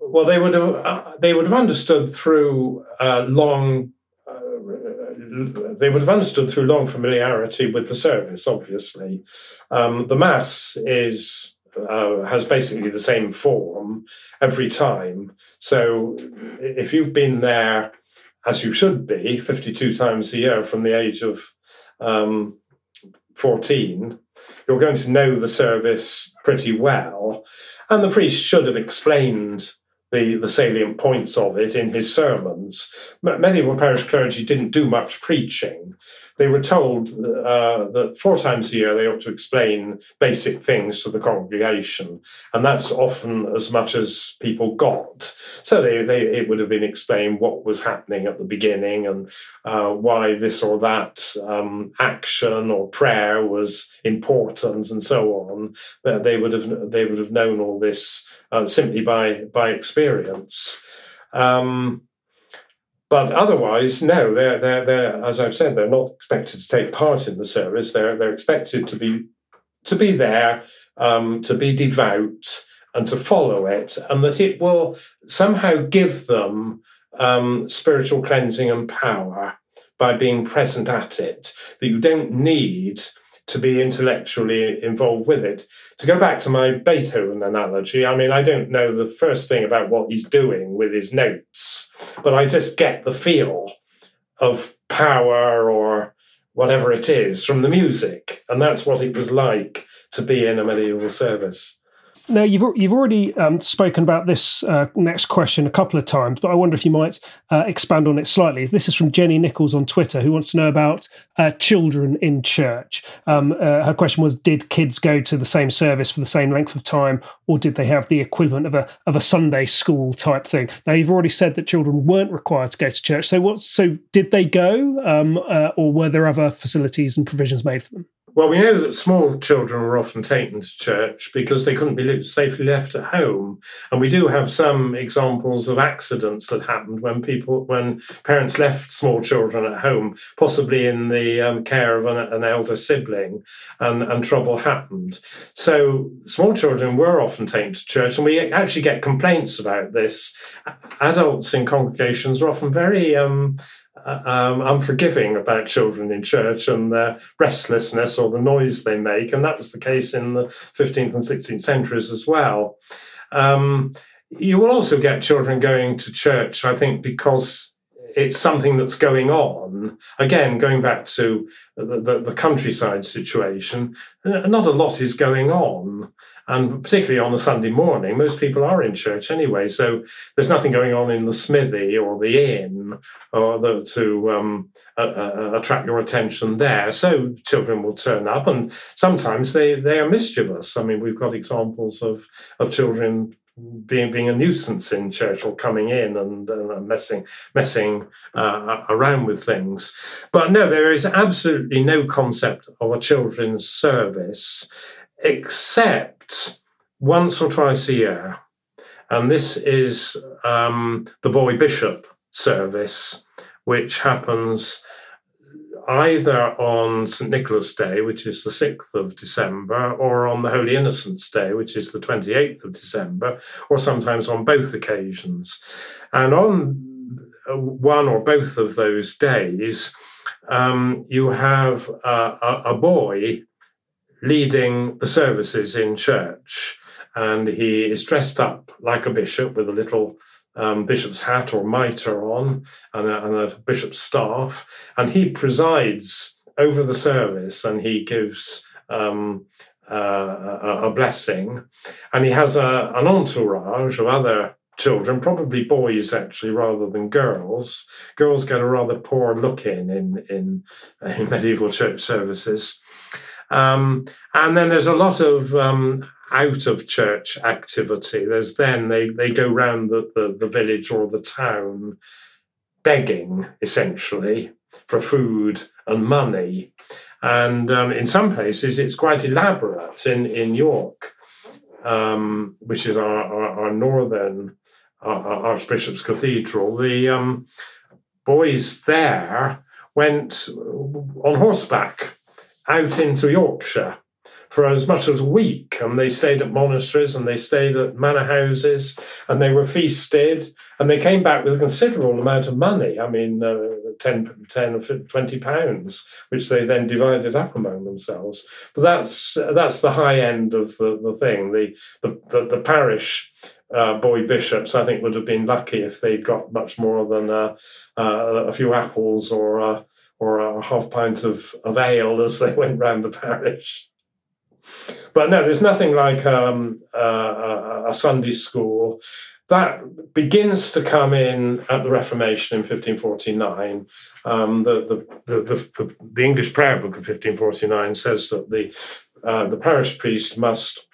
Well, they would have uh, they would have understood through uh, long. Uh, they would have understood through long familiarity with the service. Obviously, um, the mass is uh, has basically the same form every time. So if you've been there, as you should be, 52 times a year from the age of um, 14, you're going to know the service pretty well. And the priest should have explained the, the salient points of it in his sermons. Medieval parish clergy didn't do much preaching. They were told uh, that four times a year they ought to explain basic things to the congregation, and that's often as much as people got. So they, they, it would have been explained what was happening at the beginning and uh, why this or that um, action or prayer was important, and so on. They would have they would have known all this uh, simply by by experience. Um, but otherwise, no, they're, they're, they're, as I've said, they're not expected to take part in the service. They're, they're expected to be, to be there, um, to be devout, and to follow it, and that it will somehow give them um, spiritual cleansing and power by being present at it. That you don't need to be intellectually involved with it. To go back to my Beethoven analogy, I mean, I don't know the first thing about what he's doing with his notes, but I just get the feel of power or whatever it is from the music. And that's what it was like to be in a medieval service. Now, you've you've already um, spoken about this uh, next question a couple of times, but I wonder if you might uh, expand on it slightly. This is from Jenny Nichols on Twitter, who wants to know about uh, children in church. Um, uh, her question was: Did kids go to the same service for the same length of time, or did they have the equivalent of a of a Sunday school type thing? Now, you've already said that children weren't required to go to church. So, what? So, did they go, um, uh, or were there other facilities and provisions made for them? Well, we know that small children were often taken to church because they couldn't be safely left at home, and we do have some examples of accidents that happened when people, when parents left small children at home, possibly in the um, care of an, an, elder sibling, and, and trouble happened. So small children were often taken to church, and we actually get complaints about this. Adults in congregations are often very um, um, unforgiving about children in church and their restlessness or the noise they make. And that was the case in the 15th and 16th centuries as well. Um, you will also get children going to church, I think, because it's something that's going on. Again, going back to the, the, the, countryside situation, not a lot is going on. And particularly on a Sunday morning, most people are in church anyway. So there's nothing going on in the smithy or the inn or the, to um, uh, uh, attract your attention there. So children will turn up, and sometimes they, they are mischievous. I mean, we've got examples of, of children being being a nuisance in church or coming in and uh, messing messing uh, around with things. But no, there is absolutely no concept of a children's service except once or twice a year, and this is um, the boy bishop service, which happens either on St. Nicholas Day, which is the 6th of December, or on the Holy Innocents Day, which is the 28th of December, or sometimes on both occasions. And on one or both of those days, um, you have a, a boy leading the services in church. And he is dressed up like a bishop with a little um, bishop's hat or mitre on and a, and a bishop's staff, and he presides over the service and he gives um, uh, a, a, blessing, and he has a, an entourage of other children, probably boys actually rather than girls. Girls get a rather poor look in in in, in medieval church services. Um, and then there's a lot of um, out of church activity. There's then they, they go round the, the, the village or the town begging essentially for food and money. And um, in some places, it's quite elaborate. In, in York, um, which is our, our, our northern our Archbishop's Cathedral, the um, boys there went on horseback out into Yorkshire for as much as a week. And they stayed at monasteries and they stayed at manor houses and they were feasted and they came back with a considerable amount of money. I mean, uh, 10, 10 or 20 pounds, which they then divided up among themselves. But that's that's the high end of the, the thing. The, the, the, the parish uh, boy bishops, I think, would have been lucky if they'd got much more than uh, uh, a few apples or or a half pint of, of ale as they went round the parish. But no, there's nothing like um, uh, a Sunday school. That begins to come in at the Reformation in 1549. Um, the, the, the, the, the English Prayer Book of 1549 says that the, uh, the parish priest must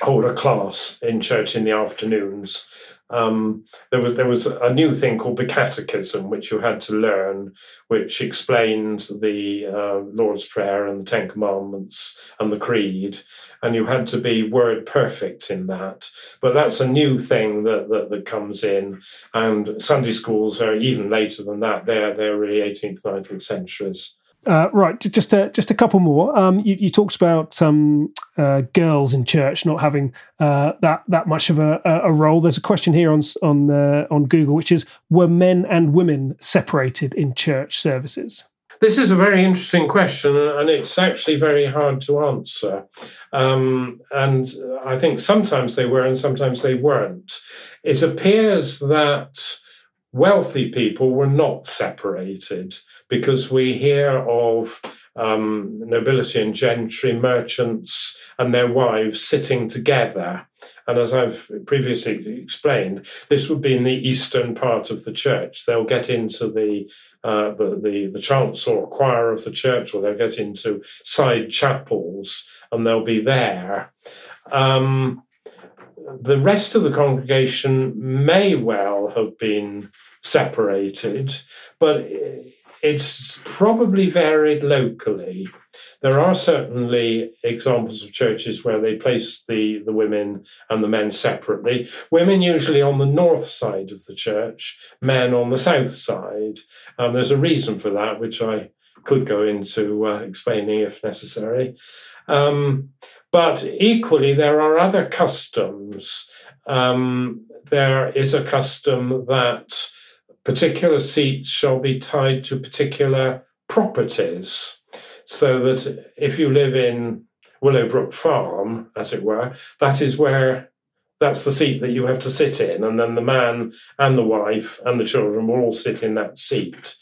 hold a class in church in the afternoons um, there was there was a new thing called the Catechism, which you had to learn, which explained the uh, Lord's Prayer and the Ten Commandments and the Creed, and you had to be word perfect in that. But that's a new thing that that, that comes in, and Sunday schools are even later than that. They're they're really 18th, 19th centuries. Uh, right, just a just a couple more. Um, you, you, talked about um, uh, girls in church not having uh, that that much of a, a, role. There's a question here on on uh, on Google, which is: Were men and women separated in church services? This is a very interesting question, and it's actually very hard to answer. Um, and I think sometimes they were, and sometimes they weren't. It appears that wealthy people were not separated because we hear of um, nobility and gentry, merchants, and their wives sitting together. And as I've previously explained, this would be in the eastern part of the church. They'll get into the uh, the, the, the chancel or choir of the church, or they'll get into side chapels, and they'll be there. Um, the rest of the congregation may well have been separated, but it's probably varied locally. There are certainly examples of churches where they place the, the women and the men separately. Women usually on the north side of the church, men on the south side. Um, there's a reason for that, which I could go into uh, explaining if necessary. Um, but equally, there are other customs. Um, there is a custom that particular seats shall be tied to particular properties, so that if you live in Willowbrook Farm, as it were, that is where that's the seat that you have to sit in, and then the man and the wife and the children will all sit in that seat.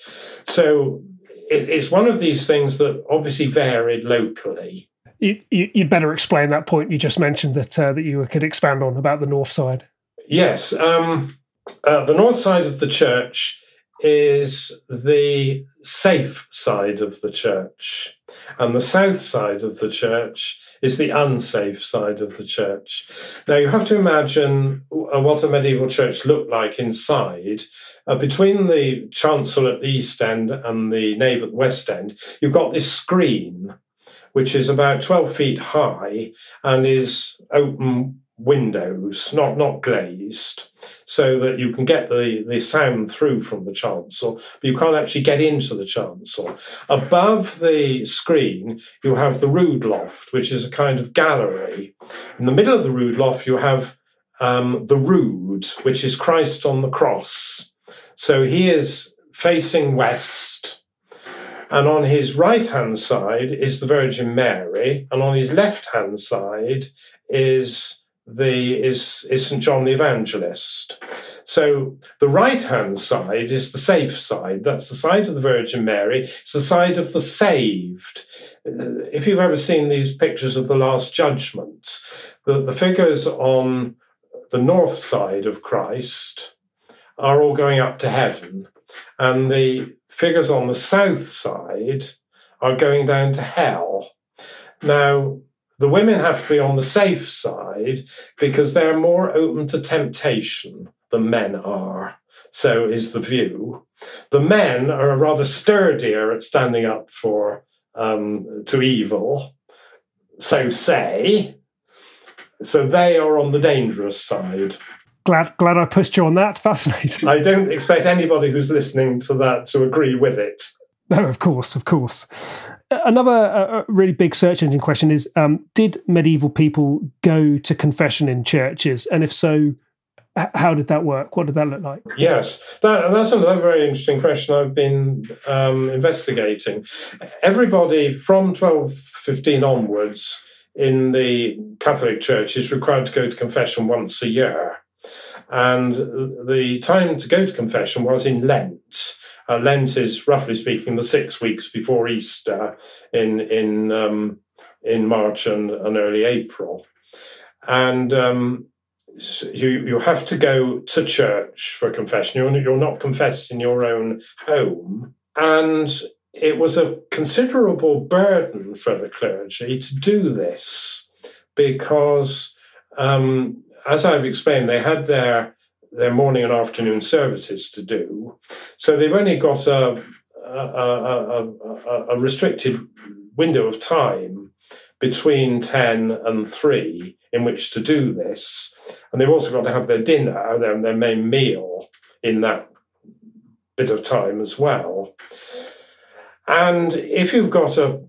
So it's one of these things that obviously varied locally. You, would better explain that point you just mentioned that uh, that you could expand on about the north side. Yes, um, uh, the north side of the church is the safe side of the church, and the south side of the church is the unsafe side of the church. Now, you have to imagine uh, what a medieval church looked like inside. Uh, between the chancel at the east end and the nave at the west end, you've got this screen, which is about 12 feet high and is open windows, not not glazed, so that you can get the, the sound through from the chancel, but you can't actually get into the chancel. Above the screen, you have the rood loft, which is a kind of gallery. In the middle of the rood loft, you have um, the rood, which is Christ on the cross. So he is facing west. And on his right hand side is the Virgin Mary, and on his left hand side is the is is St John the Evangelist. So the right hand side is the safe side. That's the side of the Virgin Mary. It's the side of the saved. Uh, if you've ever seen these pictures of the Last Judgment, the, the figures on the north side of Christ are all going up to heaven, and the figures on the south side are going down to hell. Now, the women have to be on the safe side because they're more open to temptation than men are. So is the view. The men are rather sturdier at standing up for um, to evil. So say. So they are on the dangerous side. Glad, glad I pushed you on that. Fascinating. I don't expect anybody who's listening to that to agree with it. No, of course, of course. Another uh, really big search engine question is um, Did medieval people go to confession in churches? And if so, how did that work? What did that look like? Yes, that, that's another very interesting question I've been um, investigating. Everybody from 1215 onwards in the Catholic Church is required to go to confession once a year. And the time to go to confession was in Lent. Uh, Lent is roughly speaking the six weeks before Easter in in um, in March and, and early April, and um, you you have to go to church for confession. You're you're not confessed in your own home, and it was a considerable burden for the clergy to do this because, um, as I've explained, they had their their morning and afternoon services to do. So they've only got a, a, a, a restricted window of time between 10 and 3 in which to do this. And they've also got to have their dinner, their, their main meal, in that bit of time as well. And if you've got a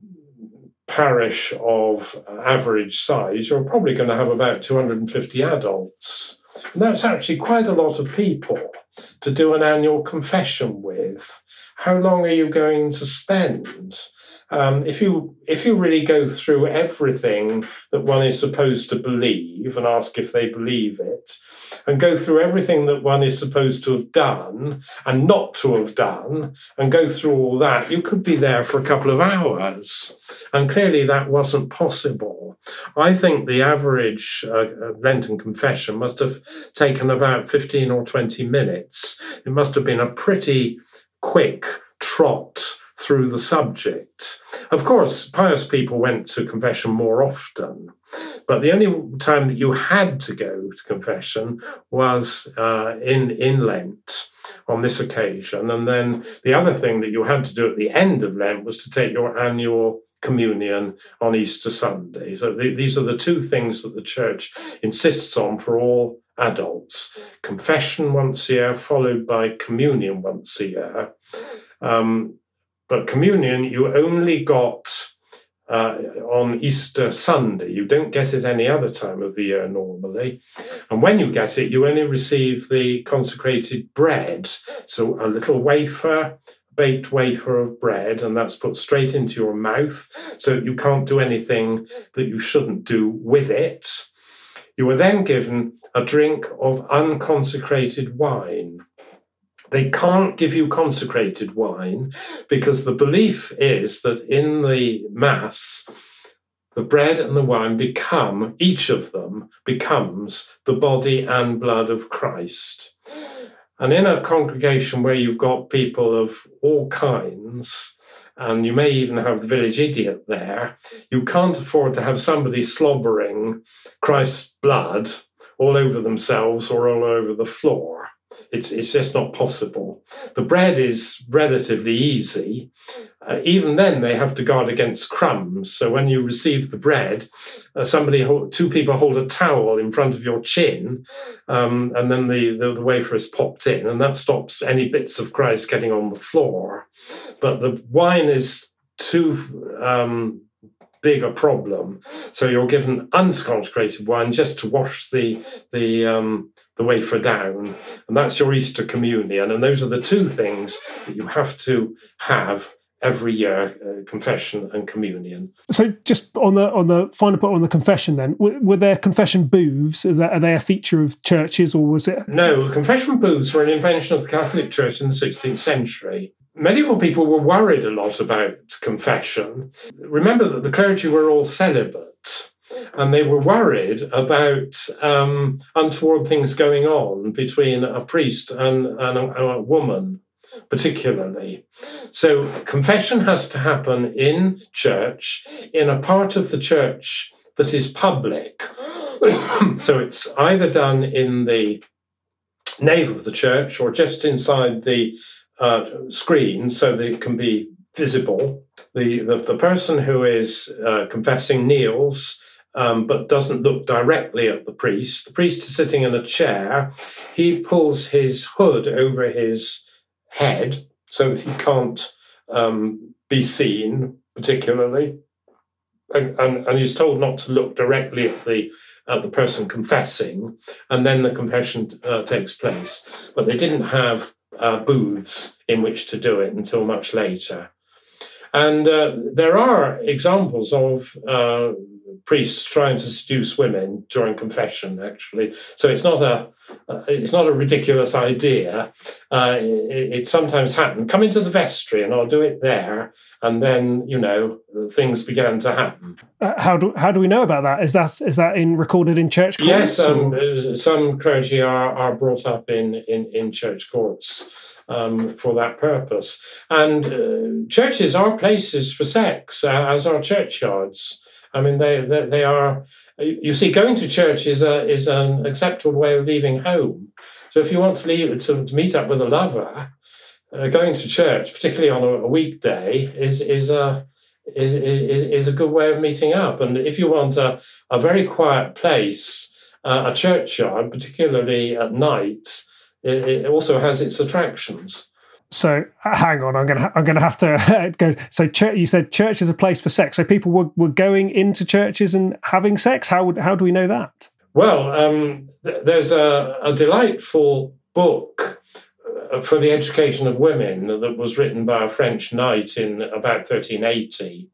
parish of average size, you're probably going to have about 250 adults. And that's actually quite a lot of people to do an annual confession with. How long are you going to spend? Um, if you if you really go through everything that one is supposed to believe and ask if they believe it, and go through everything that one is supposed to have done and not to have done, and go through all that, you could be there for a couple of hours. And clearly that wasn't possible. I think the average uh, Lenten confession must have taken about 15 or 20 minutes. It must have been a pretty quick trot through the subject. Of course, pious people went to confession more often, but the only time that you had to go to confession was uh, in in Lent on this occasion, and then the other thing that you had to do at the end of Lent was to take your annual communion on Easter Sunday. So the, these are the two things that the church insists on for all adults confession once a year, followed by communion once a year. Um, but communion, you only got uh, on Easter Sunday. You don't get it any other time of the year normally. And when you get it, you only receive the consecrated bread. So a little wafer baked wafer of bread, and that's put straight into your mouth. So you can't do anything that you shouldn't do with it. You were then given a drink of unconsecrated wine. They can't give you consecrated wine because the belief is that in the Mass, the bread and the wine become, each of them becomes the body and blood of Christ. And in a congregation where you've got people of all kinds, and you may even have the village idiot there, you can't afford to have somebody slobbering Christ's blood all over themselves or all over the floor. It's, it's just not possible. The bread is relatively easy. Uh, even then, they have to guard against crumbs. So when you receive the bread, uh, somebody, hold, two people hold a towel in front of your chin, um, and then the, the, the wafer is popped in, and that stops any bits of Christ getting on the floor. But the wine is too um, big a problem. So you're given unconsecrated wine just to wash the the um, the wafer down, and that's your Easter communion. And those are the two things that you have to have every year uh, confession and communion. So just on the on the final point on the confession then were, were there confession booths? Is that are they a feature of churches or was it? No confession booths were an invention of the catholic church in the 16th century. Medieval people were worried a lot about confession. Remember that the clergy were all celibate and they were worried about um, untoward things going on between a priest and, and, a, a woman particularly. So confession has to happen in church, in a part of the church that is public. so it's either done in the nave of the church or just inside the uh, screen so that it can be visible. The, the, the person who is uh, confessing kneels um, but doesn't look directly at the priest. The priest is sitting in a chair. He pulls his hood over his head so that he can't um, be seen particularly. And, and, and, he's told not to look directly at the at the person confessing, and then the confession uh, takes place. But they didn't have uh, booths in which to do it until much later. And uh, there are examples of uh, priests trying to seduce women during confession actually. So it's not a uh, it's not a ridiculous idea. Uh, it, it, sometimes happened come into the vestry and i'll do it there. And then you know things began to happen. Uh, how do how do we know about that? Is that is that in recorded in church courts? Yes um, uh, some clergy are are brought up in in, in church courts um, for that purpose. And uh, churches are places for sex, uh, as are churchyards. I mean, they, they, they are. You see, going to church is a is an acceptable way of leaving home. So if you want to leave to, to meet up with a lover, uh, going to church, particularly on a, a weekday, is is a is, is, a good way of meeting up. And if you want a, a very quiet place, uh, a churchyard, particularly at night, it, it also has its attractions. So hang on, I'm gonna I'm gonna have to go. So church, you said church is a place for sex. So people were, were going into churches and having sex. How would how do we know that? Well, um, th- there's a, a, delightful book uh, for the education of women that was written by a French knight in about 1380,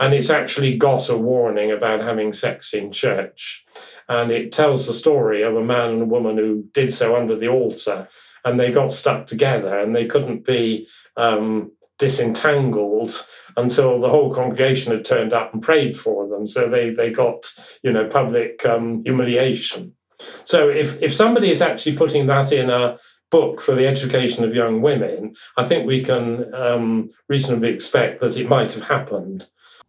and it's actually got a warning about having sex in church, and it tells the story of a man and a woman who did so under the altar and they got stuck together and they couldn't be um, disentangled until the whole congregation had turned up and prayed for them. So they, they got, you know, public um, humiliation. So if, if somebody is actually putting that in a book for the education of young women, I think we can um, reasonably expect that it might have happened.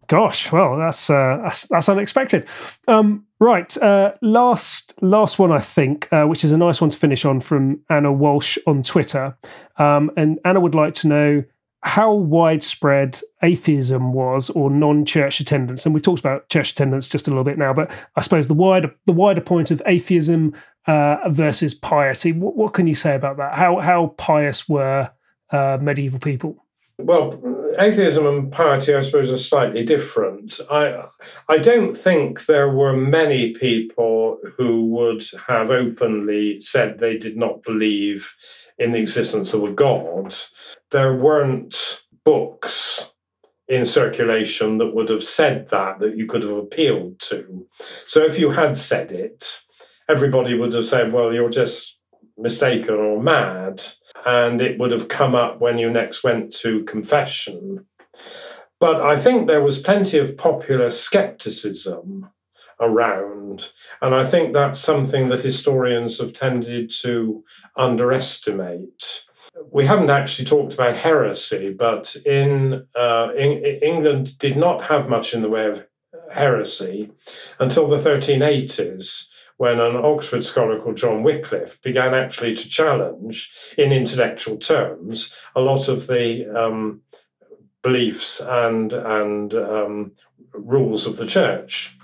Gosh, well, that's uh, that's, that's unexpected. Um, right, uh, last last one, I think, uh, which is a nice one to finish on from Anna Walsh on Twitter, um, and Anna would like to know how widespread atheism was or non-church attendance. And we talked about church attendance just a little bit now, but I suppose the wider the wider point of atheism uh, versus piety. What, what, can you say about that? How how pious were uh, medieval people? Well, atheism and piety, I suppose, are slightly different. I, I don't think there were many people who would have openly said they did not believe in the existence of a God. There weren't books in circulation that would have said that, that you could have appealed to. So if you had said it, everybody would have said, well, you're just mistaken or mad. And it would have come up when you next went to confession. But I think there was plenty of popular skepticism around. And I think that's something that historians have tended to underestimate. We haven't actually talked about heresy, but in, uh, in England did not have much in the way of heresy until the 1380s when an Oxford scholar called John Wycliffe began actually to challenge, in intellectual terms, a lot of the um, beliefs and and um, rules of the church,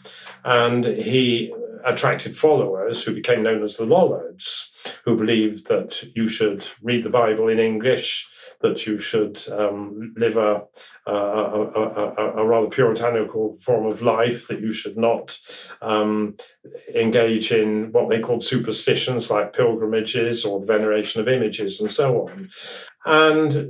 and he attracted followers who became known as the Lollards, who believed that you should read the Bible in English, that you should um, live a, a, a, a, rather puritanical form of life, that you should not um, engage in what they called superstitions like pilgrimages or the veneration of images and so on. And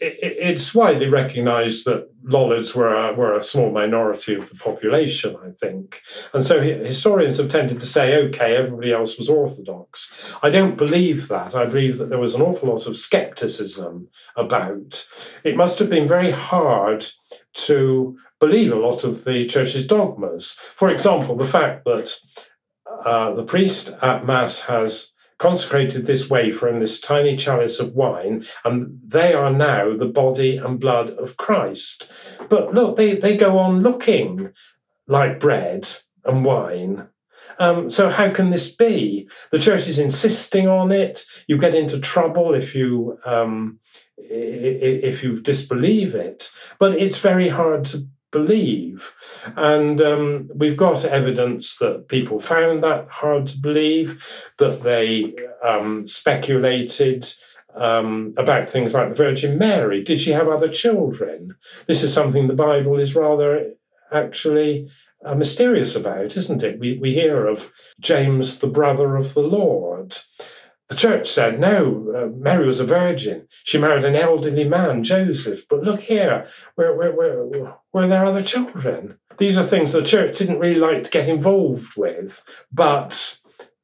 it's widely recognised that Lollards were a, were a small minority of the population, I think. And so historians have tended to say, okay, everybody else was orthodox. I don't believe that. I believe that there was an awful lot of skepticism about. It must have been very hard to believe a lot of the church's dogmas. For example, the fact that uh, the priest at Mass has consecrated this wafer and this tiny chalice of wine, and they are now the body and blood of Christ. But look, they, they go on looking like bread and wine. Um, so how can this be? The church is insisting on it. You get into trouble if you um, if you disbelieve it. But it's very hard to believe. And um, we've got evidence that people found that hard to believe, that they um, speculated. Um, about things like the Virgin Mary. Did she have other children? This is something the Bible is rather actually uh, mysterious about, isn't it? We, we hear of James, the brother of the Lord. The church said, no, uh, Mary was a virgin. She married an elderly man, Joseph. But look here, where, where, where, were there other children? These are things the church didn't really like to get involved with, but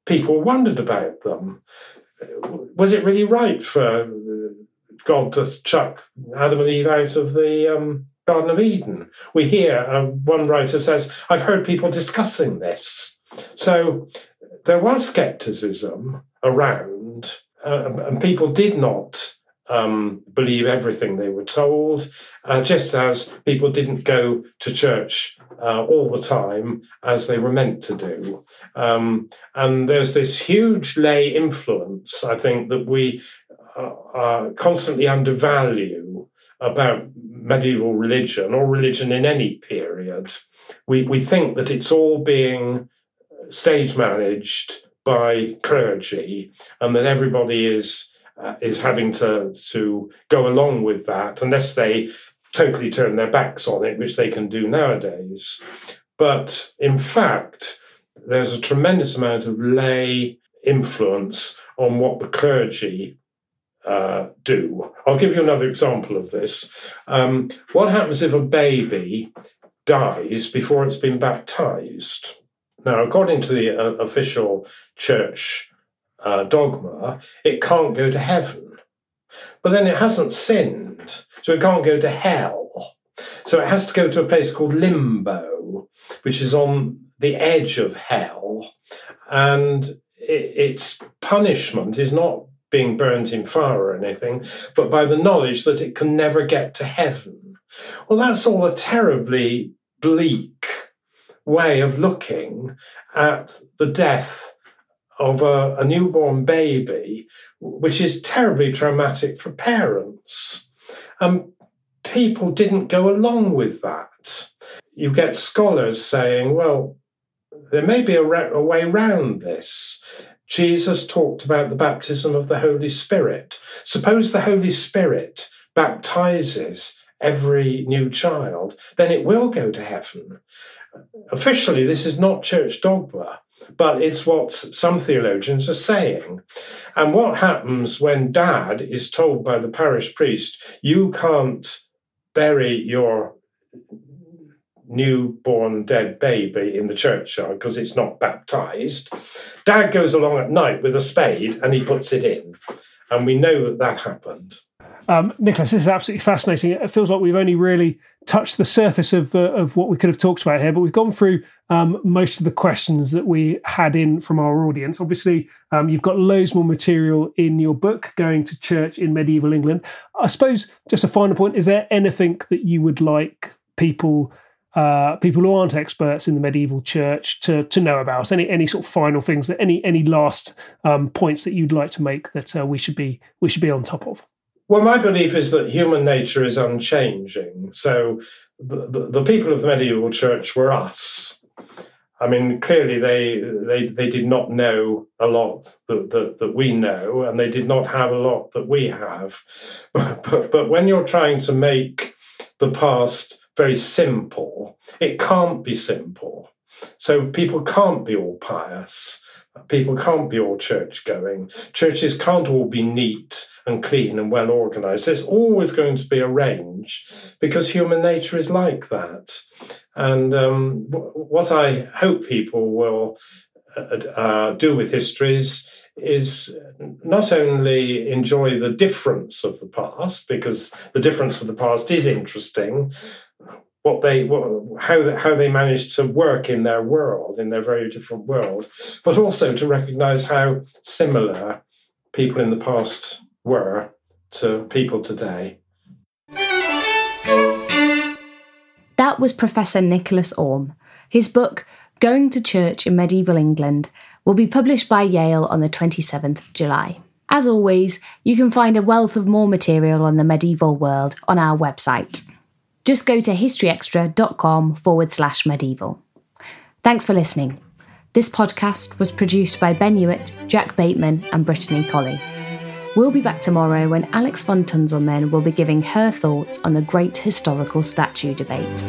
people wondered about them. Was it really right for God to chuck Adam and Eve out of the um, Garden of Eden? We hear uh, one writer says, I've heard people discussing this. So there was skepticism around, uh, and people did not um, believe everything they were told, uh, just as people didn't go to church uh, all the time as they were meant to do. Um, and there's this huge lay influence, I think, that we uh, constantly undervalue about medieval religion or religion in any period. We, we think that it's all being stage managed by clergy, and that everybody is uh, is having to to go along with that unless they totally turn their backs on it, which they can do nowadays. But in fact, there's a tremendous amount of lay influence on what the clergy uh, do. I'll give you another example of this. Um, what happens if a baby dies before it's been baptized? Now, according to the uh, official church uh, dogma, it can't go to heaven. But then it hasn't sinned, so it can't go to hell. So it has to go to a place called limbo, which is on the edge of hell. And it, its punishment is not being burnt in fire or anything, but by the knowledge that it can never get to heaven. Well, that's all a terribly bleak way of looking at the death of a, a, newborn baby, which is terribly traumatic for parents. And people didn't go along with that. You get scholars saying, well, there may be a, a way around this. Jesus talked about the baptism of the Holy Spirit. Suppose the Holy Spirit baptizes every new child, then it will go to heaven officially, this is not church dogma, but it's what some theologians are saying. And what happens when dad is told by the parish priest, you can't bury your newborn dead baby in the churchyard because it's not baptized. Dad goes along at night with a spade and he puts it in. And we know that that happened. Um, Nicholas, this is absolutely fascinating. It feels like we've only really touched the surface of, uh, of what we could have talked about here, but we've gone through um, most of the questions that we had in from our audience. Obviously, um, you've got loads more material in your book, Going to Church in Medieval England. I suppose, just a final point, is there anything that you would like people uh, people who aren't experts in the medieval church to to know about? Any any sort of final things that any any last um, points that you'd like to make that uh, we should be we should be on top of? Well, my belief is that human nature is unchanging. So the, the, the people of the medieval church were us. I mean, clearly they they they did not know a lot that, that, that we know, and they did not have a lot that we have. But, but, but when you're trying to make the past very simple. It can't be simple. So people can't be all pious. People can't be all church going. Churches can't all be neat and clean and well organized. There's always going to be a range because human nature is like that. And um, what I hope people will uh, uh, do with histories is not only enjoy the difference of the past, because the difference of the past is interesting, what they what, how how they managed to work in their world in their very different world but also to recognize how similar people in the past were to people today. That was professor nicholas orme. His book going to church in medieval england will be published by yale on the 27th of july. As always you can find a wealth of more material on the medieval world on our website just go to historyextra.com forward slash medieval. Thanks for listening. This podcast was produced by Ben Hewitt, Jack Bateman, and Brittany Colley. We'll be back tomorrow when Alex von Tunzelmann will be giving her thoughts on the great historical statue debate.